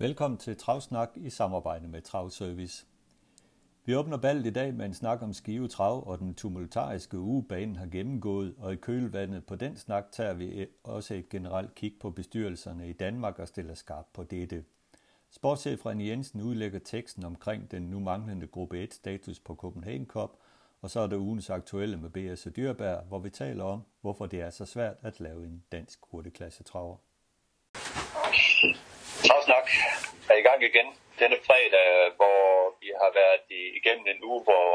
Velkommen til Travsnak i samarbejde med Travservice. Vi åbner ballet i dag med en snak om Skive Trav og den tumultariske uge banen har gennemgået, og i kølvandet på den snak tager vi e- også et generelt kig på bestyrelserne i Danmark og stiller skarp på dette. Sportschef René Jensen udlægger teksten omkring den nu manglende gruppe 1 status på Copenhagen Cup, og så er der ugens aktuelle med B.S. og Dyrbær, hvor vi taler om, hvorfor det er så svært at lave en dansk hurtigklasse traver. Travsnak er i gang igen denne fredag, hvor vi har været igennem en uge, hvor,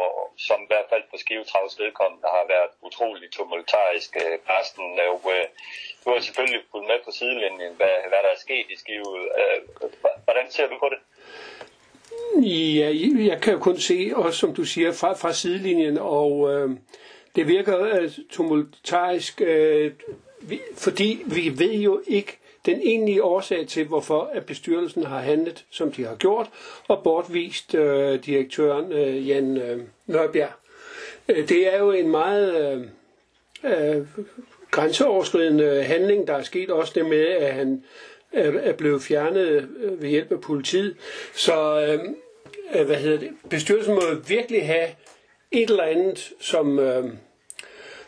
som i hvert fald på Skivetravs vedkommende har været utrolig tumultarisk. Øh, Carsten, øh, du har selvfølgelig fulgt med på sidelinjen, hvad, hvad der er sket i Skive. Øh, hvordan ser du på det? Ja, jeg kan jo kun se, også som du siger, fra, fra sidelinjen, og øh, det virker øh, tumultarisk, øh, vi, fordi vi ved jo ikke, den egentlige årsag til, hvorfor at bestyrelsen har handlet, som de har gjort, og bortvist øh, direktøren øh, Jan øh, Nørbjerg. Øh, det er jo en meget øh, øh, grænseoverskridende handling, der er sket også det med, at han øh, er blevet fjernet øh, ved hjælp af politiet. Så øh, øh, hvad hedder det? bestyrelsen må virkelig have et eller andet, som øh,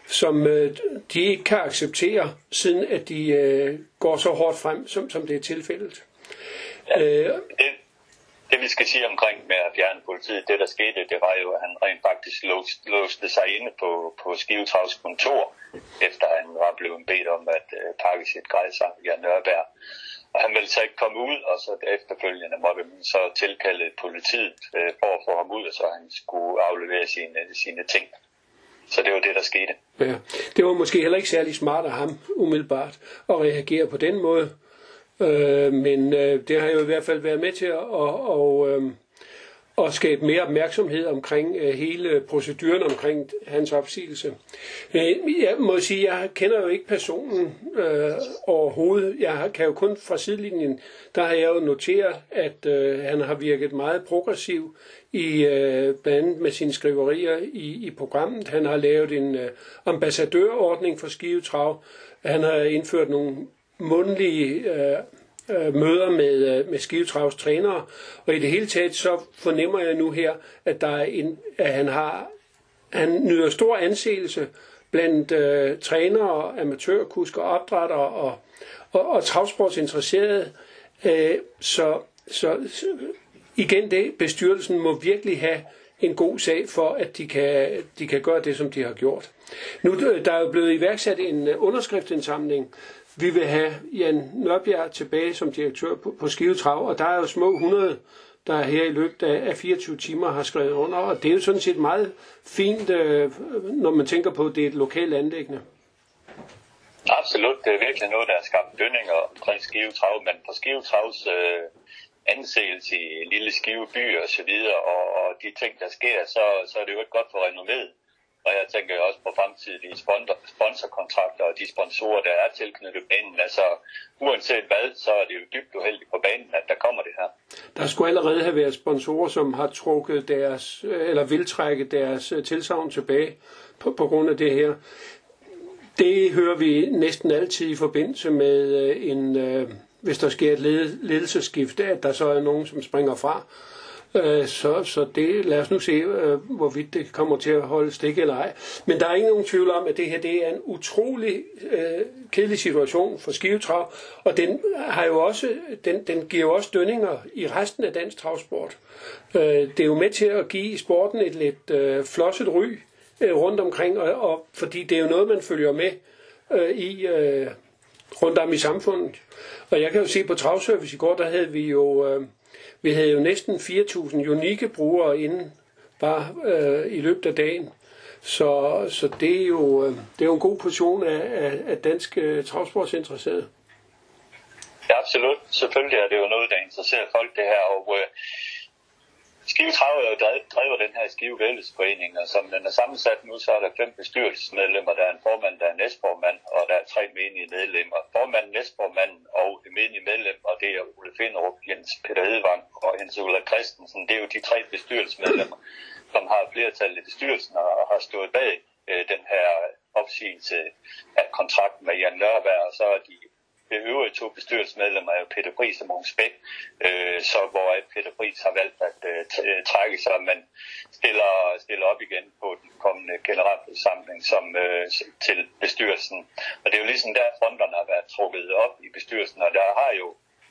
som øh, de ikke kan acceptere, siden at de øh, går så hårdt frem, som, som det er tilfældet. Ja, øh, det, det vi skal sige omkring med at fjerne politiet, det der skete, det var jo, at han rent faktisk låste, låste sig inde på, på Skivetravs kontor, efter han var blevet bedt om at øh, pakke sit grej sammen med Nørberg. Og han ville så ikke komme ud, og så efterfølgende måtte man så tilkalde politiet øh, for at få ham ud, så han skulle aflevere sine, sine ting. Så det var det, der skete. Ja, det var måske heller ikke særlig smart af ham, umiddelbart, at reagere på den måde. Øh, men øh, det har jo i hvert fald været med til at, og, og, øh, og skabe mere opmærksomhed omkring øh, hele proceduren omkring hans opsigelse. Øh, jeg må sige, jeg kender jo ikke personen øh, overhovedet. Jeg kan jo kun fra sidelinjen, der har jeg jo noteret, at øh, han har virket meget progressiv i øh, blandt andet med sine skriverier i, i programmet. Han har lavet en øh, ambassadørordning for Skive Trav. Han har indført nogle mundlige øh, øh, møder med, øh, med Skivetravs trænere, og i det hele taget så fornemmer jeg nu her, at, der er en, at han har han nyder stor anseelse blandt øh, trænere, amatørkusker, opdrættere og, og, og travsportsinteresserede. Øh, så, så, så igen det, bestyrelsen må virkelig have en god sag for, at de kan, de kan gøre det, som de har gjort. Nu øh, der er jo blevet iværksat en øh, underskriftsindsamling. Vi vil have Jan Nørbjerg tilbage som direktør på, på Skive Trav, og der er jo små 100, der her i løbet af 24 timer har skrevet under, og det er jo sådan set meget fint, øh, når man tænker på, at det er et lokalt anlæggende. Absolut, det er virkelig noget, der har skabt dønninger omkring Skive Trav, men på Skive Travs øh, anseelse i lille skive by og så videre, og, og de ting, der sker, så, så er det jo ikke godt for renommet. Og jeg tænker også på fremtidige sponsorkontrakter og de sponsorer, der er tilknyttet banen. Altså, uanset hvad, så er det jo dybt uheldigt på banen, at der kommer det her. Der skulle allerede have været sponsorer, som har trukket deres, øh, eller vil trække deres øh, tilsavn tilbage på, på grund af det her. Det hører vi næsten altid i forbindelse med øh, en, hvis der sker et ledelsesskifte, at der så er nogen, som springer fra. Øh, så, så det, lad os nu se, øh, hvorvidt det kommer til at holde stik eller ej. Men der er ingen nogen tvivl om, at det her det er en utrolig øh, kedelig situation for skivetrav, og den har jo også, den, den giver jo også dønninger i resten af dansk travsport. Øh, det er jo med til at give sporten et lidt øh, flosset ry øh, rundt omkring, og, og, fordi det er jo noget, man følger med øh, i øh, rundt om i samfundet. Og jeg kan jo se på Travservice i går, der havde vi jo, øh, vi havde jo næsten 4.000 unikke brugere inden, bare øh, i løbet af dagen. Så, så det, er jo, øh, det er jo en god portion af, af, af danske øh, travsportsinteresserede. Ja, absolut. Selvfølgelig er det jo noget, der interesserer folk det her. Og øh, Skive Trav er jo drevet den her Skive Vældesforening, og som den er sammensat nu, så er der fem bestyrelsesmedlemmer, der er en formand, der er næstformand, og der er tre menige medlemmer. Formanden, næstformanden og det menige medlem, og det er Ole Finderup, Jens Peter Hedvang og Jens Ulla Christensen. Det er jo de tre bestyrelsesmedlemmer, som har flertal i bestyrelsen og har stået bag øh, den her opsigelse af kontrakten med Jan Nørberg, og så er de det øvrige to bestyrelsesmedlemmer er jo Peter Pris og Mogens Bæk, øh, så hvor Peter Pris har valgt at øh, øh, trække sig, men stiller, stiller op igen på den kommende generalforsamling som, øh, til bestyrelsen. Og det er jo ligesom der fronterne har været trukket op i bestyrelsen, og der har jo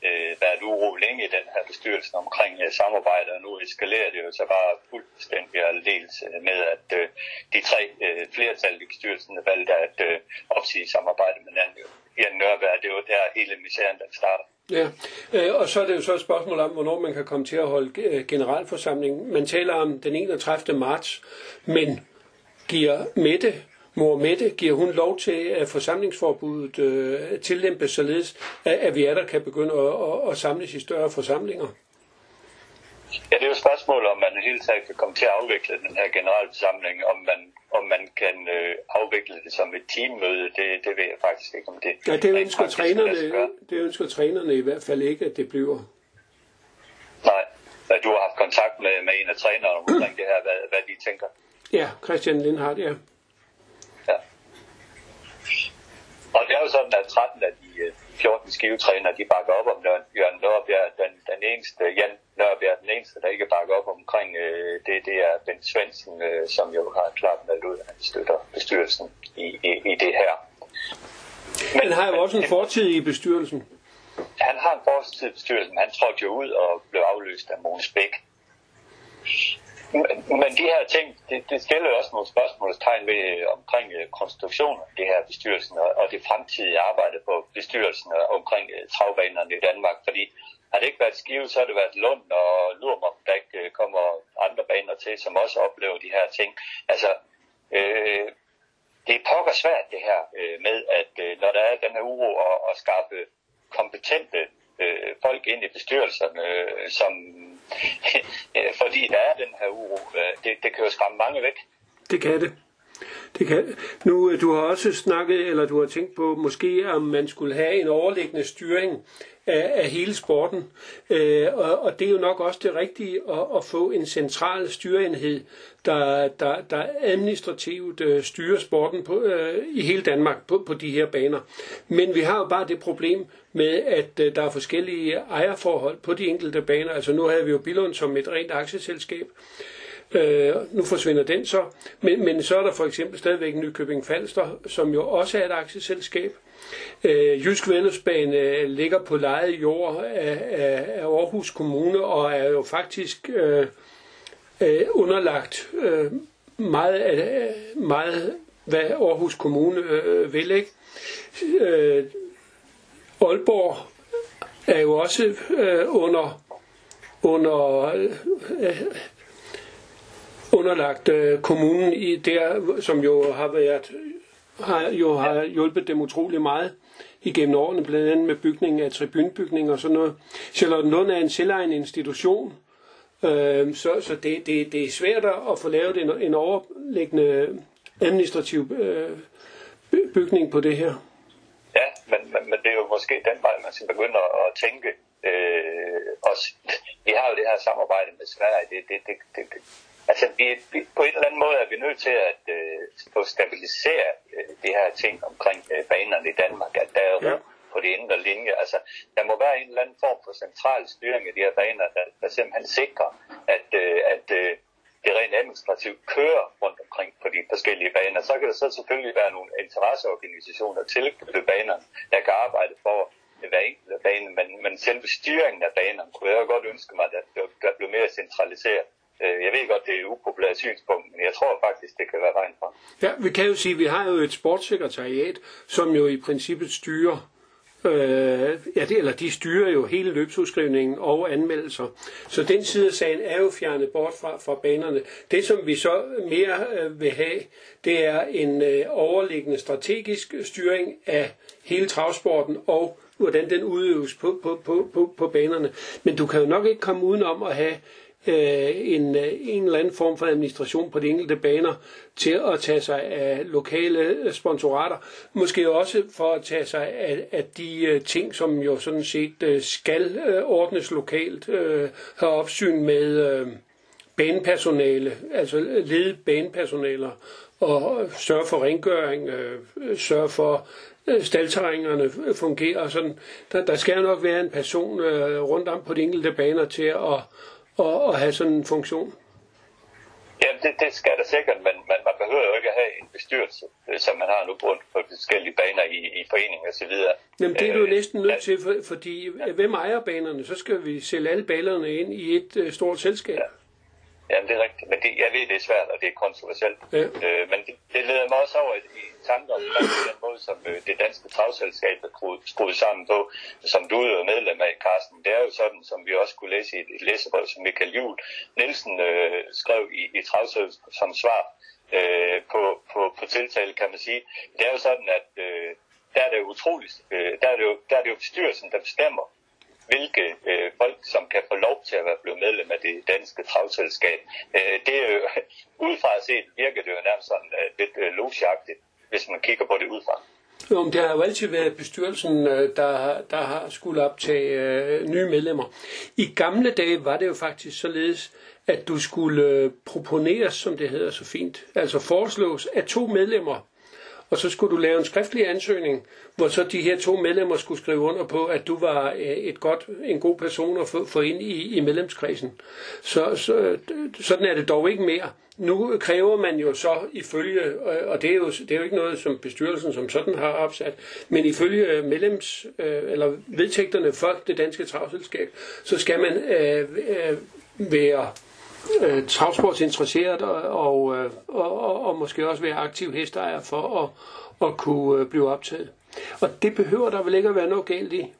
øh, været uro længe i den her bestyrelse omkring øh, samarbejde, og nu eskalerer det jo så bare fuldstændig aldeles øh, med, at øh, de tre øh, flertal i bestyrelsen valgte at øh, opsige samarbejde med hinanden. Jan Nørberg, det er jo der hele misæren, den starter. Ja, øh, og så er det jo så et spørgsmål om, hvornår man kan komme til at holde øh, generalforsamling. Man taler om den 31. marts, men giver Mette Mor Mette, giver hun lov til, at forsamlingsforbuddet øh, tillempes således, at, at vi er der kan begynde at, at, at samles i større forsamlinger? Ja, det er jo et spørgsmål, om man hele taget kan komme til at afvikle den her generalforsamling, om man, om man kan øh, afvikle det som et teammøde, det, det ved jeg faktisk ikke, om det Ja, det ønsker, trænerne, det ønsker trænerne i hvert fald ikke, at det bliver. Nej, du har haft kontakt med, med en af trænerne omkring det her, hvad, hvad de tænker. Ja, Christian Lindhardt, ja. Og det er jo sådan, at 13 af de 14 øh, skivetrænere, de bakker op om Jørgen Nørbjerg. Den, den eneste, Jan Nørbjerg, den eneste, der ikke bakker op omkring øh, det, det er Ben Svendsen, øh, som jo har klart meldt ud, at han støtter bestyrelsen i, i, i det her. Men han har jo også en fortid i bestyrelsen. Han har en fortid i bestyrelsen. Han trådte jo ud og blev afløst af Mogens Bæk. Men de her ting, det, det stiller også nogle spørgsmålstegn ved øh, omkring øh, konstruktionen af det her bestyrelsen og, og det fremtidige arbejde på bestyrelsen omkring øh, travbanerne i Danmark. Fordi har det ikke været Skive, så har det været Lund og Lurmok, der ikke kommer andre baner til, som også oplever de her ting. Altså, øh, det er pokker svært det her øh, med, at øh, når der er den her uro og, og skaffe kompetente øh, folk ind i bestyrelserne, øh, som fordi der er den her uro. Øh, det, det kan jo skræmme mange væk. Det kan det. Det kan. Nu, øh, du har også snakket, eller du har tænkt på, måske om man skulle have en overliggende styring af, af hele sporten. Øh, og, og det er jo nok også det rigtige at, at få en central styreenhed, der, der, der administrativt øh, styrer sporten på, øh, i hele Danmark på, på de her baner. Men vi har jo bare det problem med, at øh, der er forskellige ejerforhold på de enkelte baner. Altså nu havde vi jo Billund som et rent aktieselskab. Øh, nu forsvinder den så. Men, men så er der for eksempel stadigvæk Nykøbing Falster, som jo også er et aktieselskab. Øh, Jysk Vældesbane øh, ligger på lejet jord af, af, af Aarhus Kommune og er jo faktisk øh, øh, underlagt øh, meget, af, meget, hvad Aarhus Kommune øh, øh vil. Ikke? Øh, Aalborg er jo også øh, under, under øh, underlagt øh, kommunen i der, som jo har været har jo har hjulpet dem utrolig meget igennem årene, blandt andet med bygningen af tribunbygning og sådan noget. Charlottenlund er en selvejende institution, øh, så, så det, det, det er svært at få lavet en, en overliggende administrativ øh, bygning på det her. Men, men, men det er jo måske den vej, man skal begynde at tænke. Øh, også, vi har jo det her samarbejde med Sverige, det, det, det, det, Altså, vi, vi, på en eller anden måde er vi nødt til at øh, få stabiliseret øh, det her ting omkring øh, banerne i Danmark, at der er ja. på de indre linje. Altså, der må være en eller anden form for central styring af de her baner, der, der simpelthen sikrer, at, øh, at øh, det rent administrativt kører på de forskellige baner. Så kan der så selvfølgelig være nogle interesseorganisationer til banerne, der kan arbejde for hver enkelt banen men, men selve styringen af banerne kunne jeg godt ønske mig, at der blev mere centraliseret. Øh, jeg ved godt, det er et upopulært synspunkt, men jeg tror faktisk, det kan være vejen fra. Ja, vi kan jo sige, at vi har jo et sportssekretariat, som jo i princippet styrer Øh, ja, det, eller de styrer jo hele løbsudskrivningen og anmeldelser. Så den side af sagen er jo fjernet bort fra, fra banerne. Det, som vi så mere øh, vil have, det er en øh, overliggende strategisk styring af hele travsporten og hvordan den udøves på, på, på, på, på banerne. Men du kan jo nok ikke komme udenom at have øh, en, øh, en eller anden form for administration på de enkelte baner til at tage sig af lokale øh, sponsorater. Måske også for at tage sig af, af de øh, ting, som jo sådan set skal ordnes lokalt. Have opsyn med banepersonale, altså lede banepersonaler og sørge for rengøring, øh, sørge for øh, staldterrænerne fungerer. Sådan. Der, der skal nok være en person øh, rundt om på de enkelte baner til at, at, at have sådan en funktion. Ja, det, det skal der sikkert, men, men man behøver jo ikke at have en bestyrelse, øh, som man har nu rundt på forskellige baner i, i foreninger osv. Jamen det er du øh, næsten nødt til, for, fordi ja. hvem ejer banerne? Så skal vi sælge alle banerne ind i et uh, stort selskab. Ja. Jamen, det er rigtigt. Men det, jeg ved, det er svært, og det er kontroversielt. Ja. Øh, men det, det leder mig også over i, i tanker om den måde, som øh, det danske travselskab er skruet sammen på, som du er medlem af, Carsten. Det er jo sådan, som vi også kunne læse i et læsebrev, som Michael Juhl Nielsen øh, skrev i, i travselskab som svar øh, på, på, på tiltale, kan man sige. Det er jo sådan, at øh, der er det utroligt, øh, der, er det jo, der er det jo bestyrelsen, der bestemmer, hvilke øh, folk, som kan få lov til at være blevet medlem af det danske travselskab. Øh, det er jo, udefra set virker det jo nærmest sådan øh, lidt øh, logiagtigt, hvis man kigger på det udefra. Jo, men det har jo altid været bestyrelsen, øh, der, der har skulle optage øh, nye medlemmer. I gamle dage var det jo faktisk således, at du skulle øh, proponeres, som det hedder så fint, altså foreslås af to medlemmer og så skulle du lave en skriftlig ansøgning, hvor så de her to medlemmer skulle skrive under på, at du var øh, et godt, en god person at få, få ind i, i medlemskredsen. Så, så, sådan er det dog ikke mere. Nu kræver man jo så ifølge, øh, og det er jo, det er jo ikke noget, som bestyrelsen som sådan har opsat, men ifølge øh, medlems, eller vedtægterne for det danske travselskab, så skal man øh, øh, være øh, travsportsinteresseret og, og, øh, og, og, og måske også være aktiv hestejer for at, at kunne øh, blive optaget. Og det behøver der vel ikke at være noget galt i?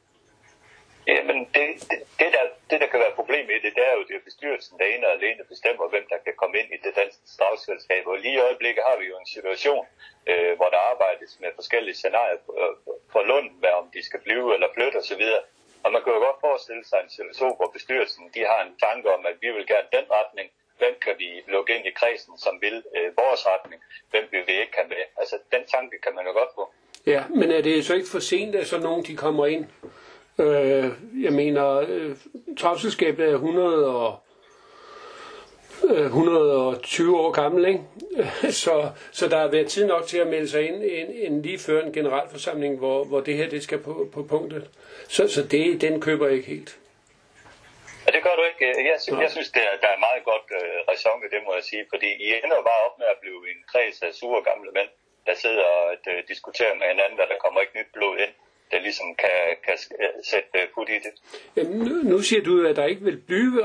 Jamen, det, det, det, der, det, der kan være problemet i det, det er jo, det er bestyrelsen, der ene og alene bestemmer, hvem der kan komme ind i det danske strafselskab. Og lige i øjeblikket har vi jo en situation, øh, hvor der arbejdes med forskellige scenarier for, for Lund, hvad om de skal blive eller flytte osv. Og man kan jo godt forestille sig en situation, hvor bestyrelsen de har en tanke om, at vi vil gerne den retning, hvem kan vi lukke ind i kredsen, som vil øh, vores retning, hvem vil vi ikke have med. Altså, den tanke kan man jo godt få. Ja, men er det så ikke for sent, at så nogen de kommer ind? Øh, jeg mener, øh, travselskabet er 100 og 120 øh, år gammel, ikke? Så, så der har været tid nok til at melde sig ind en, en lige før en generalforsamling, hvor, hvor det her det skal på, på punktet. Så, så det, den køber jeg ikke helt. Ja, det gør du ikke. Jeg, synes, jeg synes, det er, der er meget godt uh, ræson det, må jeg sige, fordi I ender bare op med at blive en kreds af sure gamle mænd, der sidder og uh, diskuterer med hinanden, og der kommer ikke nyt blod ind der ligesom kan, kan sætte put i det. Jamen, nu, nu siger du, at der ikke vil blive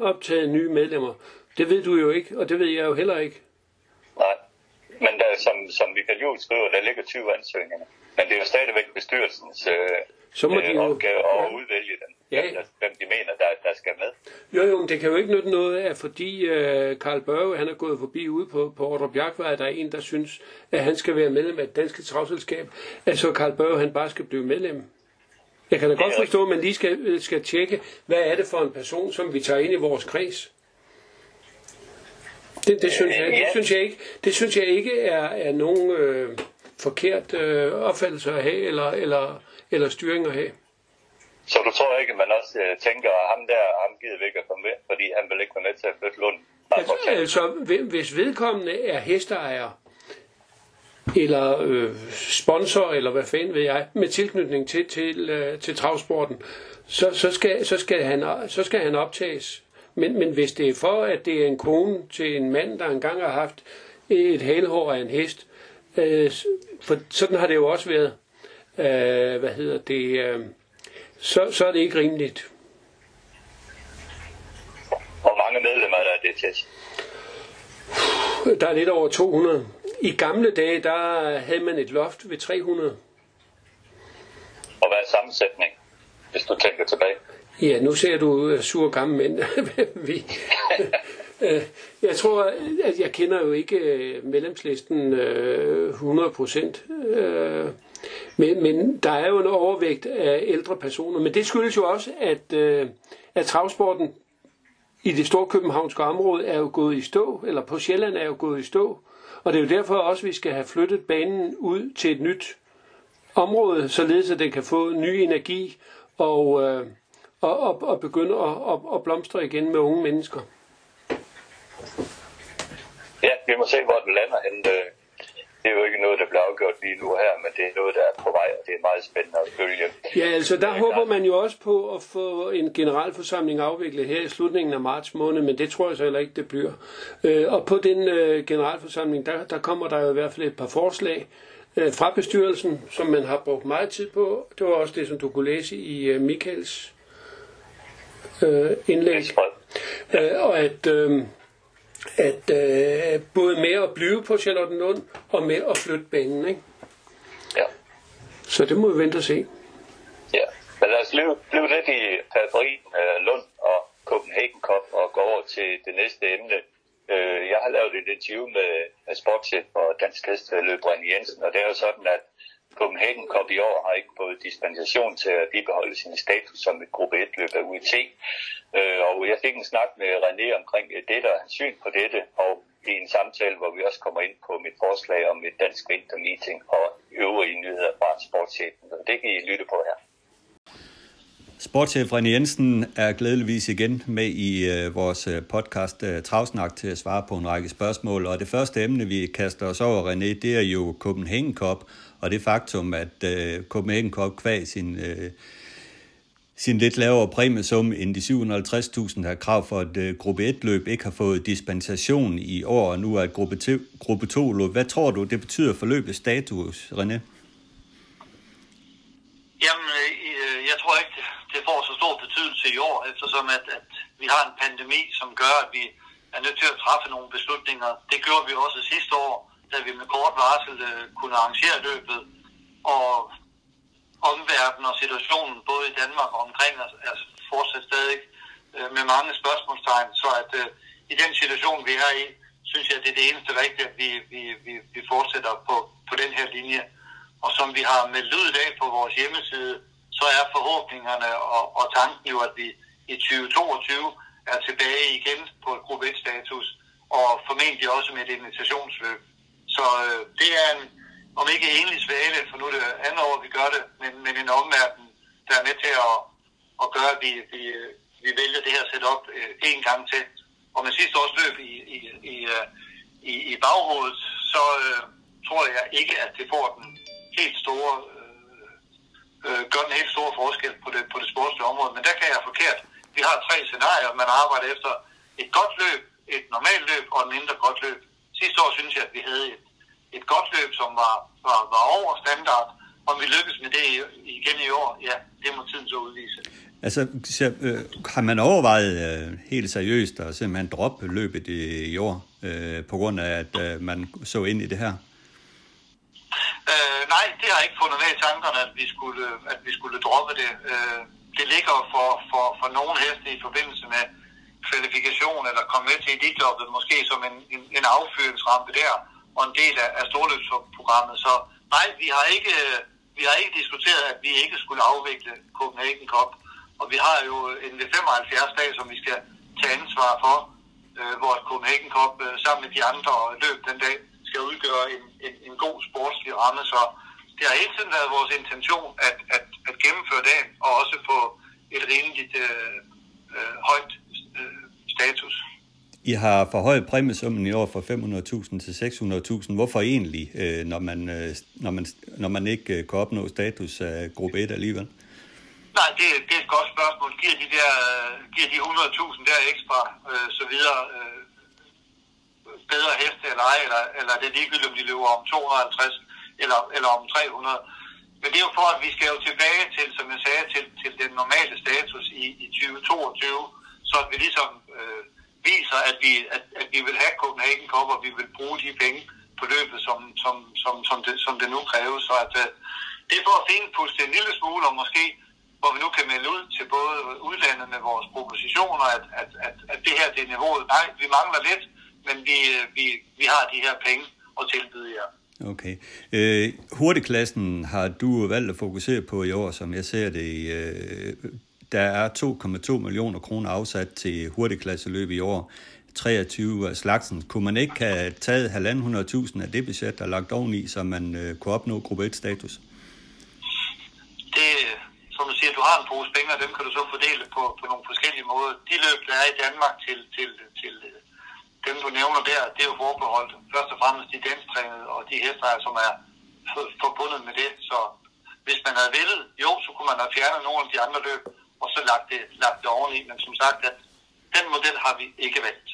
optaget nye medlemmer. Det ved du jo ikke, og det ved jeg jo heller ikke. Nej, men der, som, som Michael Juhl skriver, der ligger 20 ansøgninger. Men det er jo stadigvæk bestyrelsens øh, så må de jo... opgave at ja. udvælge dem, ja. hvem, hvem de mener, der, der skal med. Jo, jo, men det kan jo ikke nytte noget af, fordi øh, Karl Børge, han er gået forbi ude på, på Ordre Bjergvej, der er en, der synes, at han skal være medlem af det danske travselskab, at så Karl Børge, han bare skal blive medlem. Jeg kan da godt forstå, at man lige skal, øh, skal tjekke, hvad er det for en person, som vi tager ind i vores kreds. Det, det, synes, jeg, det, synes, jeg ikke, det synes jeg ikke er, er nogen øh, forkert øh, opfattelse at have, eller, eller, eller styring at have. Så du tror ikke, at man også øh, tænker, at ham der, ham gider vi ikke at komme med, fordi han vil ikke være med til at flytte Lund? Altså, altså, hvis vedkommende er hesteejer, eller øh, sponsor, eller hvad fanden ved jeg, med tilknytning til, til, øh, til travsporten, så, så, skal, så, skal han, så skal han optages. Men, men hvis det er for, at det er en kone til en mand, der engang har haft et halehår af en hest, øh, for sådan har det jo også været, øh, hvad hedder det, øh, så, så er det ikke rimeligt. Hvor mange medlemmer er der er det til? Der er lidt over 200. I gamle dage, der havde man et loft ved 300. Og hvad er sammensætning, hvis du tænker tilbage? Ja, nu ser du uh, sur gamle mænd. Vi, uh, jeg tror, at jeg kender jo ikke uh, medlemslisten uh, 100 procent. Men, men der er jo en overvægt af ældre personer. Men det skyldes jo også, at, øh, at travsporten i det store københavnske område er jo gået i stå, eller på Sjælland er jo gået i stå. Og det er jo derfor også, at vi skal have flyttet banen ud til et nyt område, således at den kan få ny energi og, øh, og, og, og begynde at, at, at blomstre igen med unge mennesker. Ja, vi må se, hvor den lander hen. Øh, det er jo ikke noget, der bliver afgjort lige nu her, men det er noget, der er på vej, og det er meget spændende at følge. Ja, altså der håber man jo også på at få en generalforsamling afviklet her i slutningen af marts måned, men det tror jeg så heller ikke, det bliver. Øh, og på den øh, generalforsamling, der, der kommer der jo i hvert fald et par forslag, øh, fra bestyrelsen, som man har brugt meget tid på. Det var også det, som du kunne læse i uh, Michaels uh, indlæg. Uh, og at, uh, at uh, både med at blive på Charlottenlund og med at flytte banen. Ikke? Ja. Så det må vi vente og se. Ja, men lad os blive, blive lidt i periferien uh, Lund og Copenhagen Cup og gå over til det næste emne, Øh, jeg har lavet et interview med, med sportschef for Dansk Hesteløb, René Jensen, og det er jo sådan, at Copenhagen Cup i år har ikke fået dispensation til at bibeholde sin status som et gruppe 1-løb af UET. Øh, og jeg fik en snak med René omkring øh, det, der er syn på dette, og i en samtale, hvor vi også kommer ind på mit forslag om et dansk vintermeeting og øvrige nyheder fra sportschefen. Så det kan I lytte på her. Sportschef René Jensen er glædeligvis igen med i øh, vores øh, podcast Travsnak til at svare på en række spørgsmål. Og det første emne, vi kaster os over, René, det er jo Copenhagen Cup, og det faktum, at øh, Copenhagen Cup kvæg sin, øh, sin lidt lavere præmiesum end de 750.000, der krav for et øh, gruppe 1-løb, ikke har fået dispensation i år, og nu er et gruppe, gruppe 2-løb. Hvad tror du, det betyder for løbets status, René? Jamen, øh, jeg tror ikke, det får så stor betydelse i år, eftersom at, at vi har en pandemi, som gør, at vi er nødt til at træffe nogle beslutninger. Det gjorde vi også sidste år, da vi med kort varsel øh, kunne arrangere løbet, og omverdenen og situationen både i Danmark og omkring os er fortsat stadig øh, med mange spørgsmålstegn, så at øh, i den situation, vi er i, synes jeg, at det er det eneste rigtige, at vi, vi, vi, vi fortsætter på, på den her linje. Og som vi har meldt ud i dag på vores hjemmeside, så er forhåbningerne og, og tanken jo, at vi i 2022 er tilbage igen på et gruppe 1-status, og formentlig også med et invitationsløb. Så øh, det er en, om ikke enlig svale, for nu er det andet år, vi gør det, men, men en omverden, der er med til at, at gøre, at vi, vi, vi vælger det her setup øh, en gang til. Og med sidste års løb i, i, i, øh, i, i baghovedet, så øh, tror jeg ikke, at det får den helt store øh, øh, gør den helt store forskel på det, på det sportslige område. Men der kan jeg forkert. Vi har tre scenarier, man arbejder efter. Et godt løb, et normalt løb og et mindre godt løb. Sidste år synes jeg, at vi havde et, et godt løb, som var, var, var over standard. Om vi lykkes med det igen i år, ja, det må tiden så udvise. Altså, så, øh, har man overvejet øh, helt seriøst at simpelthen droppe løbet i, i år, øh, på grund af, at øh, man så ind i det her? Øh, nej, det har ikke fundet med i tankerne, at vi skulle, at vi skulle droppe det. Øh, det ligger for, for, for nogle heste i forbindelse med kvalifikation eller komme med til elitloppet, måske som en, en, en affyringsrampe der, og en del af, af storløbsprogrammet. Så nej, vi har ikke, øh, vi har ikke diskuteret, at vi ikke skulle afvikle Copenhagen Cup. Og vi har jo en 75 dag, som vi skal tage ansvar for, øh, hvor Copenhagen Cup øh, sammen med de andre løb den dag skal udgøre en, en, en god sportslig ramme. Så det har hele tiden været vores intention at, at, at gennemføre dagen, og også på et rimeligt øh, øh, højt øh, status. I har forhøjet præmiesummen i år fra 500.000 til 600.000. Hvorfor egentlig, øh, når, man, øh, når, man, når man ikke øh, kan opnå status af gruppe 1 alligevel? Nej, det, det er et godt spørgsmål. Giver de, der, giver de 100.000 der ekstra, øh, så videre, øh, bedre heste eller ej, eller, eller det er ligegyldigt, om de løber om 250 eller, eller om 300. Men det er jo for, at vi skal jo tilbage til, som jeg sagde, til, til den normale status i, i 2022, så at vi ligesom øh, viser, at vi, at, at vi vil have Copenhagen Cup, og vi vil bruge de penge på løbet, som, som, som, som, det, som det nu kræves. Så at, øh, det er for at finpuste en lille smule, og måske hvor vi nu kan melde ud til både udlandet med vores propositioner, at, at, at, at det her det er niveauet. Nej, vi mangler lidt, men vi, øh, vi, vi har de her penge at tilbyde jer. Okay. Øh, hurtigklassen har du valgt at fokusere på i år, som jeg ser det. Øh, der er 2,2 millioner kroner afsat til hurtigklasseløb i år. 23 af slagsen. Kunne man ikke have taget 1.500.000 af det budget, der er lagt oveni, så man øh, kunne opnå gruppe 1-status? Det, som du siger, du har en pose penge, og dem kan du så fordele på, på nogle forskellige måder. De løb, der er i Danmark til, til, til øh, dem, du nævner der, det er jo forbeholdt først og fremmest de danstrænede og de hester, som er forbundet med det. Så hvis man havde villet, jo, så kunne man have fjernet nogle af de andre løb, og så lagt det, lagt det oveni. Men som sagt, at den model har vi ikke valgt.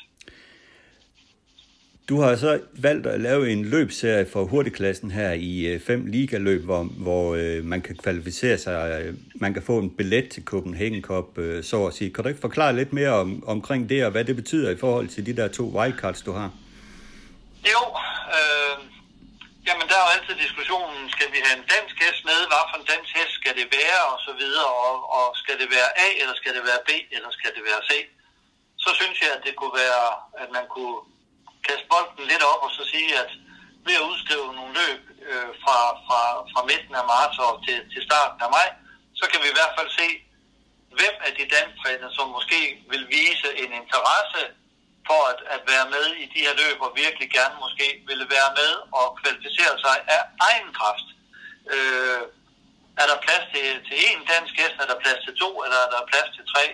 Du har så valgt at lave en løbserie for hurtigklassen her i øh, fem ligaløb, hvor, hvor øh, man kan kvalificere sig, øh, man kan få en billet til Copenhagen Cup, øh, så at sige. Kan du ikke forklare lidt mere om, omkring det, og hvad det betyder i forhold til de der to wildcards, du har? Jo, øh, jamen der er jo altid diskussionen, skal vi have en dansk hest med, hvad for en dansk hest skal det være, og så videre, og, og skal det være A, eller skal det være B, eller skal det være C? Så synes jeg, at det kunne være, at man kunne kaste bolden lidt op og så sige, at ved at udskrive nogle løb øh, fra, fra, fra midten af marts og til, til starten af maj, så kan vi i hvert fald se, hvem af de dansktrænere, som måske vil vise en interesse for at, at være med i de her løb, og virkelig gerne måske ville være med og kvalificere sig af egen kraft. Øh, er der plads til, til én dansk gæst, er der plads til to, eller er der plads til tre?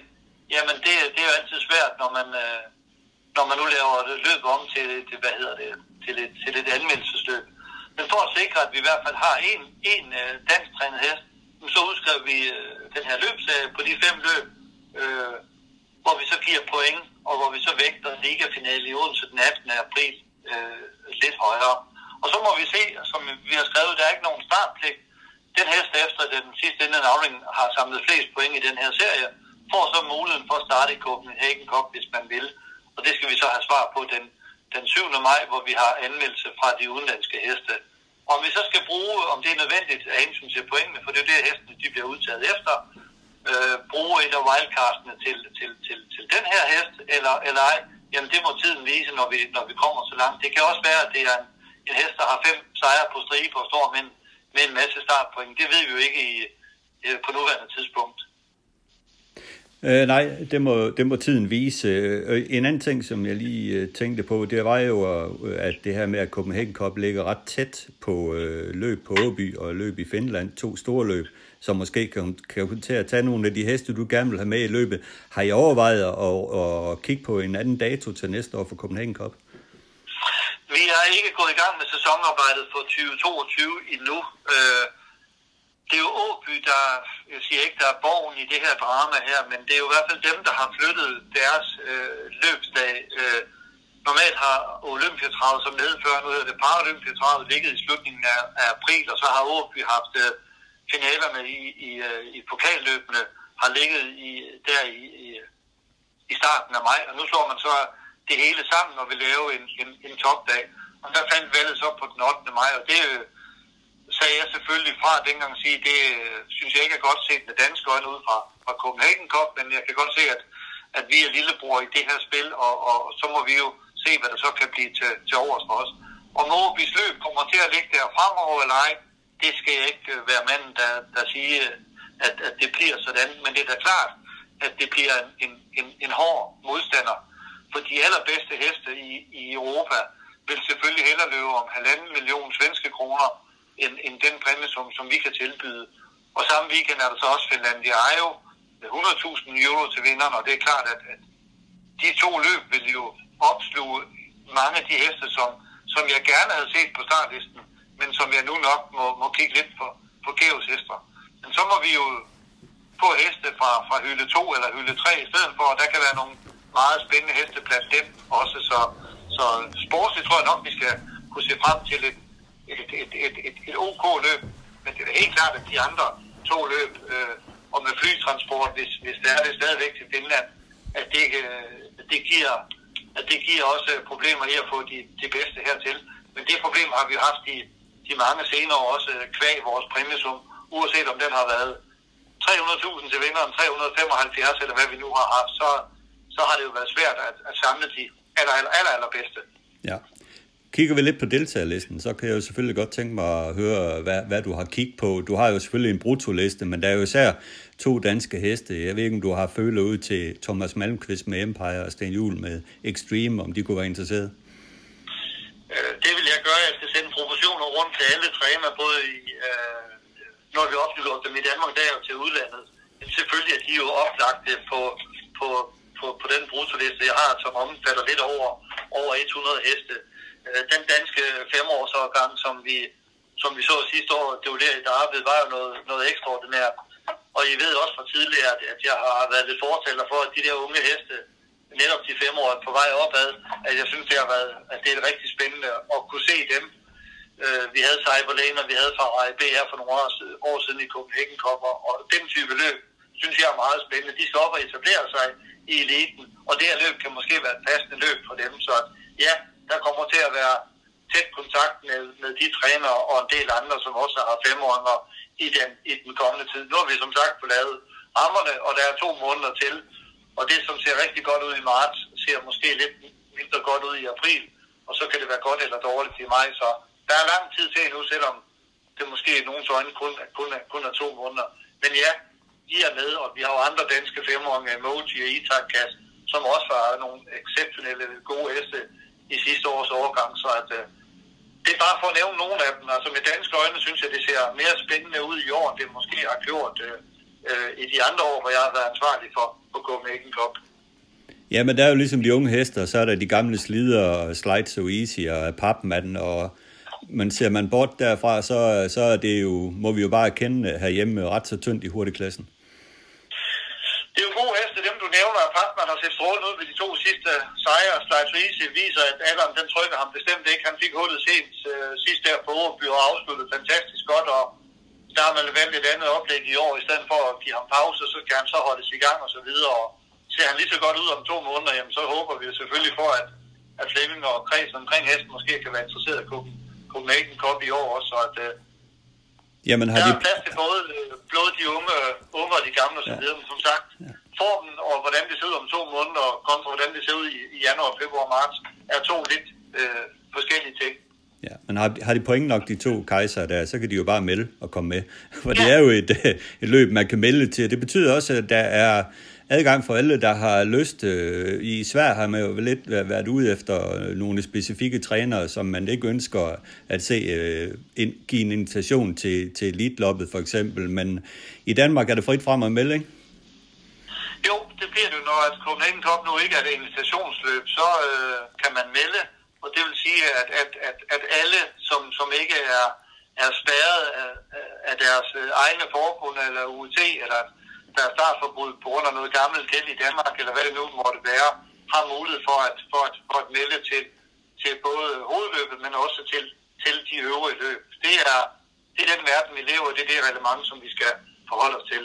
Jamen, det, det er jo altid svært, når man, øh, når man nu laver løb om til, til hvad hedder det, til et, til et anmeldelsesløb. Men for at sikre, at vi i hvert fald har en, en øh, dansk trænet hest, så udskriver vi øh, den her løbsserie på de fem løb, øh, fire point, og hvor vi så vægter ligafinale i Odense den 18. april øh, lidt højere. Og så må vi se, som vi har skrevet, der er ikke nogen startpligt. Den hest efter den sidste ende af har samlet flest point i den her serie, får så muligheden for at starte i Copenhagen Cup, hvis man vil. Og det skal vi så have svar på den, den 7. maj, hvor vi har anmeldelse fra de udenlandske heste. Om vi så skal bruge, om det er nødvendigt af hensyn til pointene, for det er det, hestene de bliver udtaget efter, øh, bruge et af wildcardene til, til, til, til den her hest, eller, eller ej, jamen det må tiden vise, når vi, når vi kommer så langt. Det kan også være, at det er en, en hest, der har fem sejre på stribe og står med med en masse startpoint. Det ved vi jo ikke i, på nuværende tidspunkt. Øh, nej, det må, det må tiden vise. Øh, en anden ting, som jeg lige øh, tænkte på, det var jo, øh, at det her med, at Copenhagen Cup ligger ret tæt på øh, løb på Åby og løb i Finland, to store løb, som måske kan, kan til at tage nogle af de heste, du gerne vil have med i løbet. Har I overvejet at, at kigge på en anden dato til næste år for Copenhagen Cup? Vi har ikke gået i gang med sæsonarbejdet for 2022 endnu. Øh, det er jo Åby, der, jeg siger ikke, der er borgen i det her drama her, men det er jo i hvert fald dem, der har flyttet deres øh, løbsdag. Øh, normalt har Olympiatravet som medfører, nu hedder det Paralympiatravet, ligget i slutningen af, af april, og så har Åby haft øh, finalerne i, i, øh, i pokalløbene, har ligget i, der i, i, i starten af maj, og nu slår man så det hele sammen og vil lave en, en, en topdag. Og der fandt valget så på den 8. maj, og det er sagde jeg selvfølgelig fra dengang at sige, det øh, synes jeg ikke er godt set med danske øjne ud fra, fra Copenhagen Cup, men jeg kan godt se, at, at vi er lillebror i det her spil, og, og, og så må vi jo se, hvad der så kan blive til, til overs for os. Og Måbis løb kommer til at ligge der fremover eller ej, det skal jeg ikke øh, være manden, der, der siger, at, at det bliver sådan. Men det er da klart, at det bliver en, en, en, en hård modstander. For de allerbedste heste i, i Europa vil selvfølgelig hellere løbe om halvanden million svenske kroner, end, end den præmie, som, som vi kan tilbyde. Og samme weekend er der så også Finlandia Ajo med 100.000 euro til vinderne, og det er klart, at, at de to løb vil jo opsluge mange af de heste, som, som jeg gerne havde set på startlisten, men som jeg nu nok må, må kigge lidt på, på Geos hester. Men så må vi jo få heste fra, fra hylde 2 eller hylde 3 i stedet for, og der kan være nogle meget spændende heste blandt dem også. Så, så sportsligt tror jeg nok, vi skal kunne se frem til et, et, et, et, et, et OK løb. Men det er helt klart, at de andre to løb, øh, og med flytransport, hvis, hvis det er det stadigvæk til Finland, at det, øh, det giver at det giver også problemer i at få de, de bedste hertil. Men det problem har vi haft i de mange senere også øh, kvæg vores præmiesum, uanset om den har været 300.000 til vinderen, 375 eller hvad vi nu har haft, så, så har det jo været svært at, at samle de aller, aller, aller, aller bedste. Ja. kigger vi lidt på deltagerlisten, så kan jeg jo selvfølgelig godt tænke mig at høre, hvad, hvad du har kigget på. Du har jo selvfølgelig en brutoliste, men der er jo især to danske heste. Jeg ved ikke, om du har følt ud til Thomas Malmqvist med Empire og Sten Juhl med Extreme, om de kunne være interesseret. Øh, det vil jeg gøre. Jeg skal sende proportioner rundt til alle træner, både i, øh, når vi offentliggjort dem i Danmark, der og til udlandet. Men selvfølgelig er de jo oplagte på, på, på, på den brutoliste, jeg har, som omfatter lidt over, over 100 heste. Øh, den danske femårsårgang, som vi, som vi så sidste år, det var der der arbejdede, var jo noget, noget ekstraordinært. Og I ved også fra tidligere, at jeg har været lidt fortaler for, at de der unge heste, netop de fem år på vej opad, at jeg synes, det har været, at det er rigtig spændende at kunne se dem. Øh, vi havde Cyberlane, og vi havde Farai B her for nogle år, år siden i Copenhagen Cup, og den type løb, synes jeg er meget spændende. De skal op og etablere sig i eliten, og det her løb kan måske være et passende løb for dem. Så ja, der kommer til at være tæt kontakt med, med de trænere og en del andre, som også har femåringer i den, i den kommende tid. Nu har vi som sagt fået lavet rammerne, og der er to måneder til. Og det, som ser rigtig godt ud i marts, ser måske lidt mindre godt ud i april. Og så kan det være godt eller dårligt i maj. Så der er lang tid til nu, selvom det måske i nogens øjne kun, kun, kun er to måneder. Men ja, de er med, og vi har jo andre danske femåringer, Emoji og Itak som også har nogle exceptionelle gode heste i sidste års overgang. Så at, øh, det er bare for at nævne nogle af dem. Altså med danske øjne synes jeg, det ser mere spændende ud i år, end det måske har gjort øh, uh, i de andre år, hvor jeg har været ansvarlig for, for Copenhagen Cup. Ja, men der er jo ligesom de unge hester, så er der de gamle slider, Slide So Easy og Papmatten, og men ser man bort derfra, så, så er det jo, må vi jo bare erkende herhjemme ret så tyndt i hurtigklassen. Det er jo gode heste, dem du nævner, at Papman har set strålende ud ved de to sidste sejre. Slide So Easy viser, at alderen den trykker ham bestemt ikke. Han fik hullet sent øh, sidst der på Årby og afsluttet fantastisk godt, og der har man valgt et andet oplæg i år, i stedet for at give ham pause, så kan han så holdes i gang og så videre. Og ser han lige så godt ud om to måneder, jamen, så håber vi selvfølgelig for, at, at Flemming og kredsen omkring hesten måske kan være interesseret i. Copenhagen Cup i år også, så at, øh, Jamen, har der de... er plads til både, øh, både de unge, unge og de gamle og så videre, men som sagt, formen og hvordan det ser ud om to måneder, kontra hvordan det ser ud i, i januar, februar og marts, er to lidt øh, forskellige ting. Ja, men har, har de point nok, de to kejser der, så kan de jo bare melde og komme med. For ja. det er jo et, et løb, man kan melde til. Det betyder også, at der er adgang for alle, der har lyst. Øh, I Sverige har man jo lidt været ude efter nogle specifikke trænere, som man ikke ønsker at se øh, ind, give en invitation til, til elitloppet for eksempel. Men i Danmark er det frit frem at melde, ikke? Jo, det bliver det, når at Copenhagen Cup nu ikke er et invitationsløb, så øh, kan man melde. Og det vil sige, at, at, at, at alle, som, som ikke er, er spærret af, af deres øh, egne forbund eller UT, eller deres startforbud på grund af noget gammelt gæld i Danmark, eller hvad det nu måtte være, har mulighed for at, for at, for at melde til, til både hovedløbet, men også til, til de øvrige løb. Det er, det er den verden, vi lever i. Det er det relevant, som vi skal forholde os til.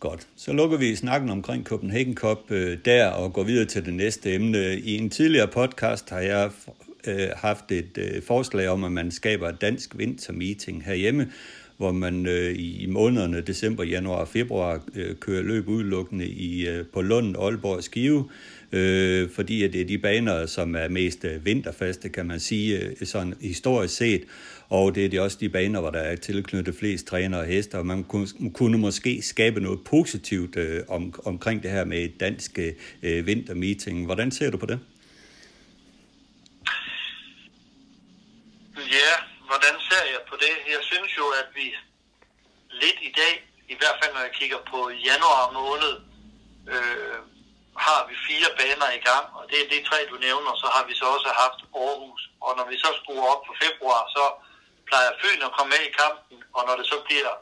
Godt. Så lukker vi snakken omkring Copenhagen Cup øh, der og går videre til det næste emne. I en tidligere podcast har jeg øh, haft et øh, forslag om, at man skaber et dansk vintermeeting herhjemme, hvor man øh, i månederne december, januar og februar øh, kører løb udelukkende i, øh, på Lund, Aalborg og Skive, øh, fordi at det er de baner, som er mest øh, vinterfaste, kan man sige, øh, sådan historisk set. Og det er de også de baner, hvor der er tilknyttet flest trænere og hester, og man kunne, kunne måske skabe noget positivt øh, om, omkring det her med et dansk øh, vintermeeting. Hvordan ser du på det? Ja, hvordan ser jeg på det? Jeg synes jo, at vi lidt i dag, i hvert fald når jeg kigger på januar måned, øh, har vi fire baner i gang, og det er de tre, du nævner, så har vi så også haft Aarhus. Og når vi så skruer op på februar, så plejer Fyn at komme med i kampen, og når det så bliver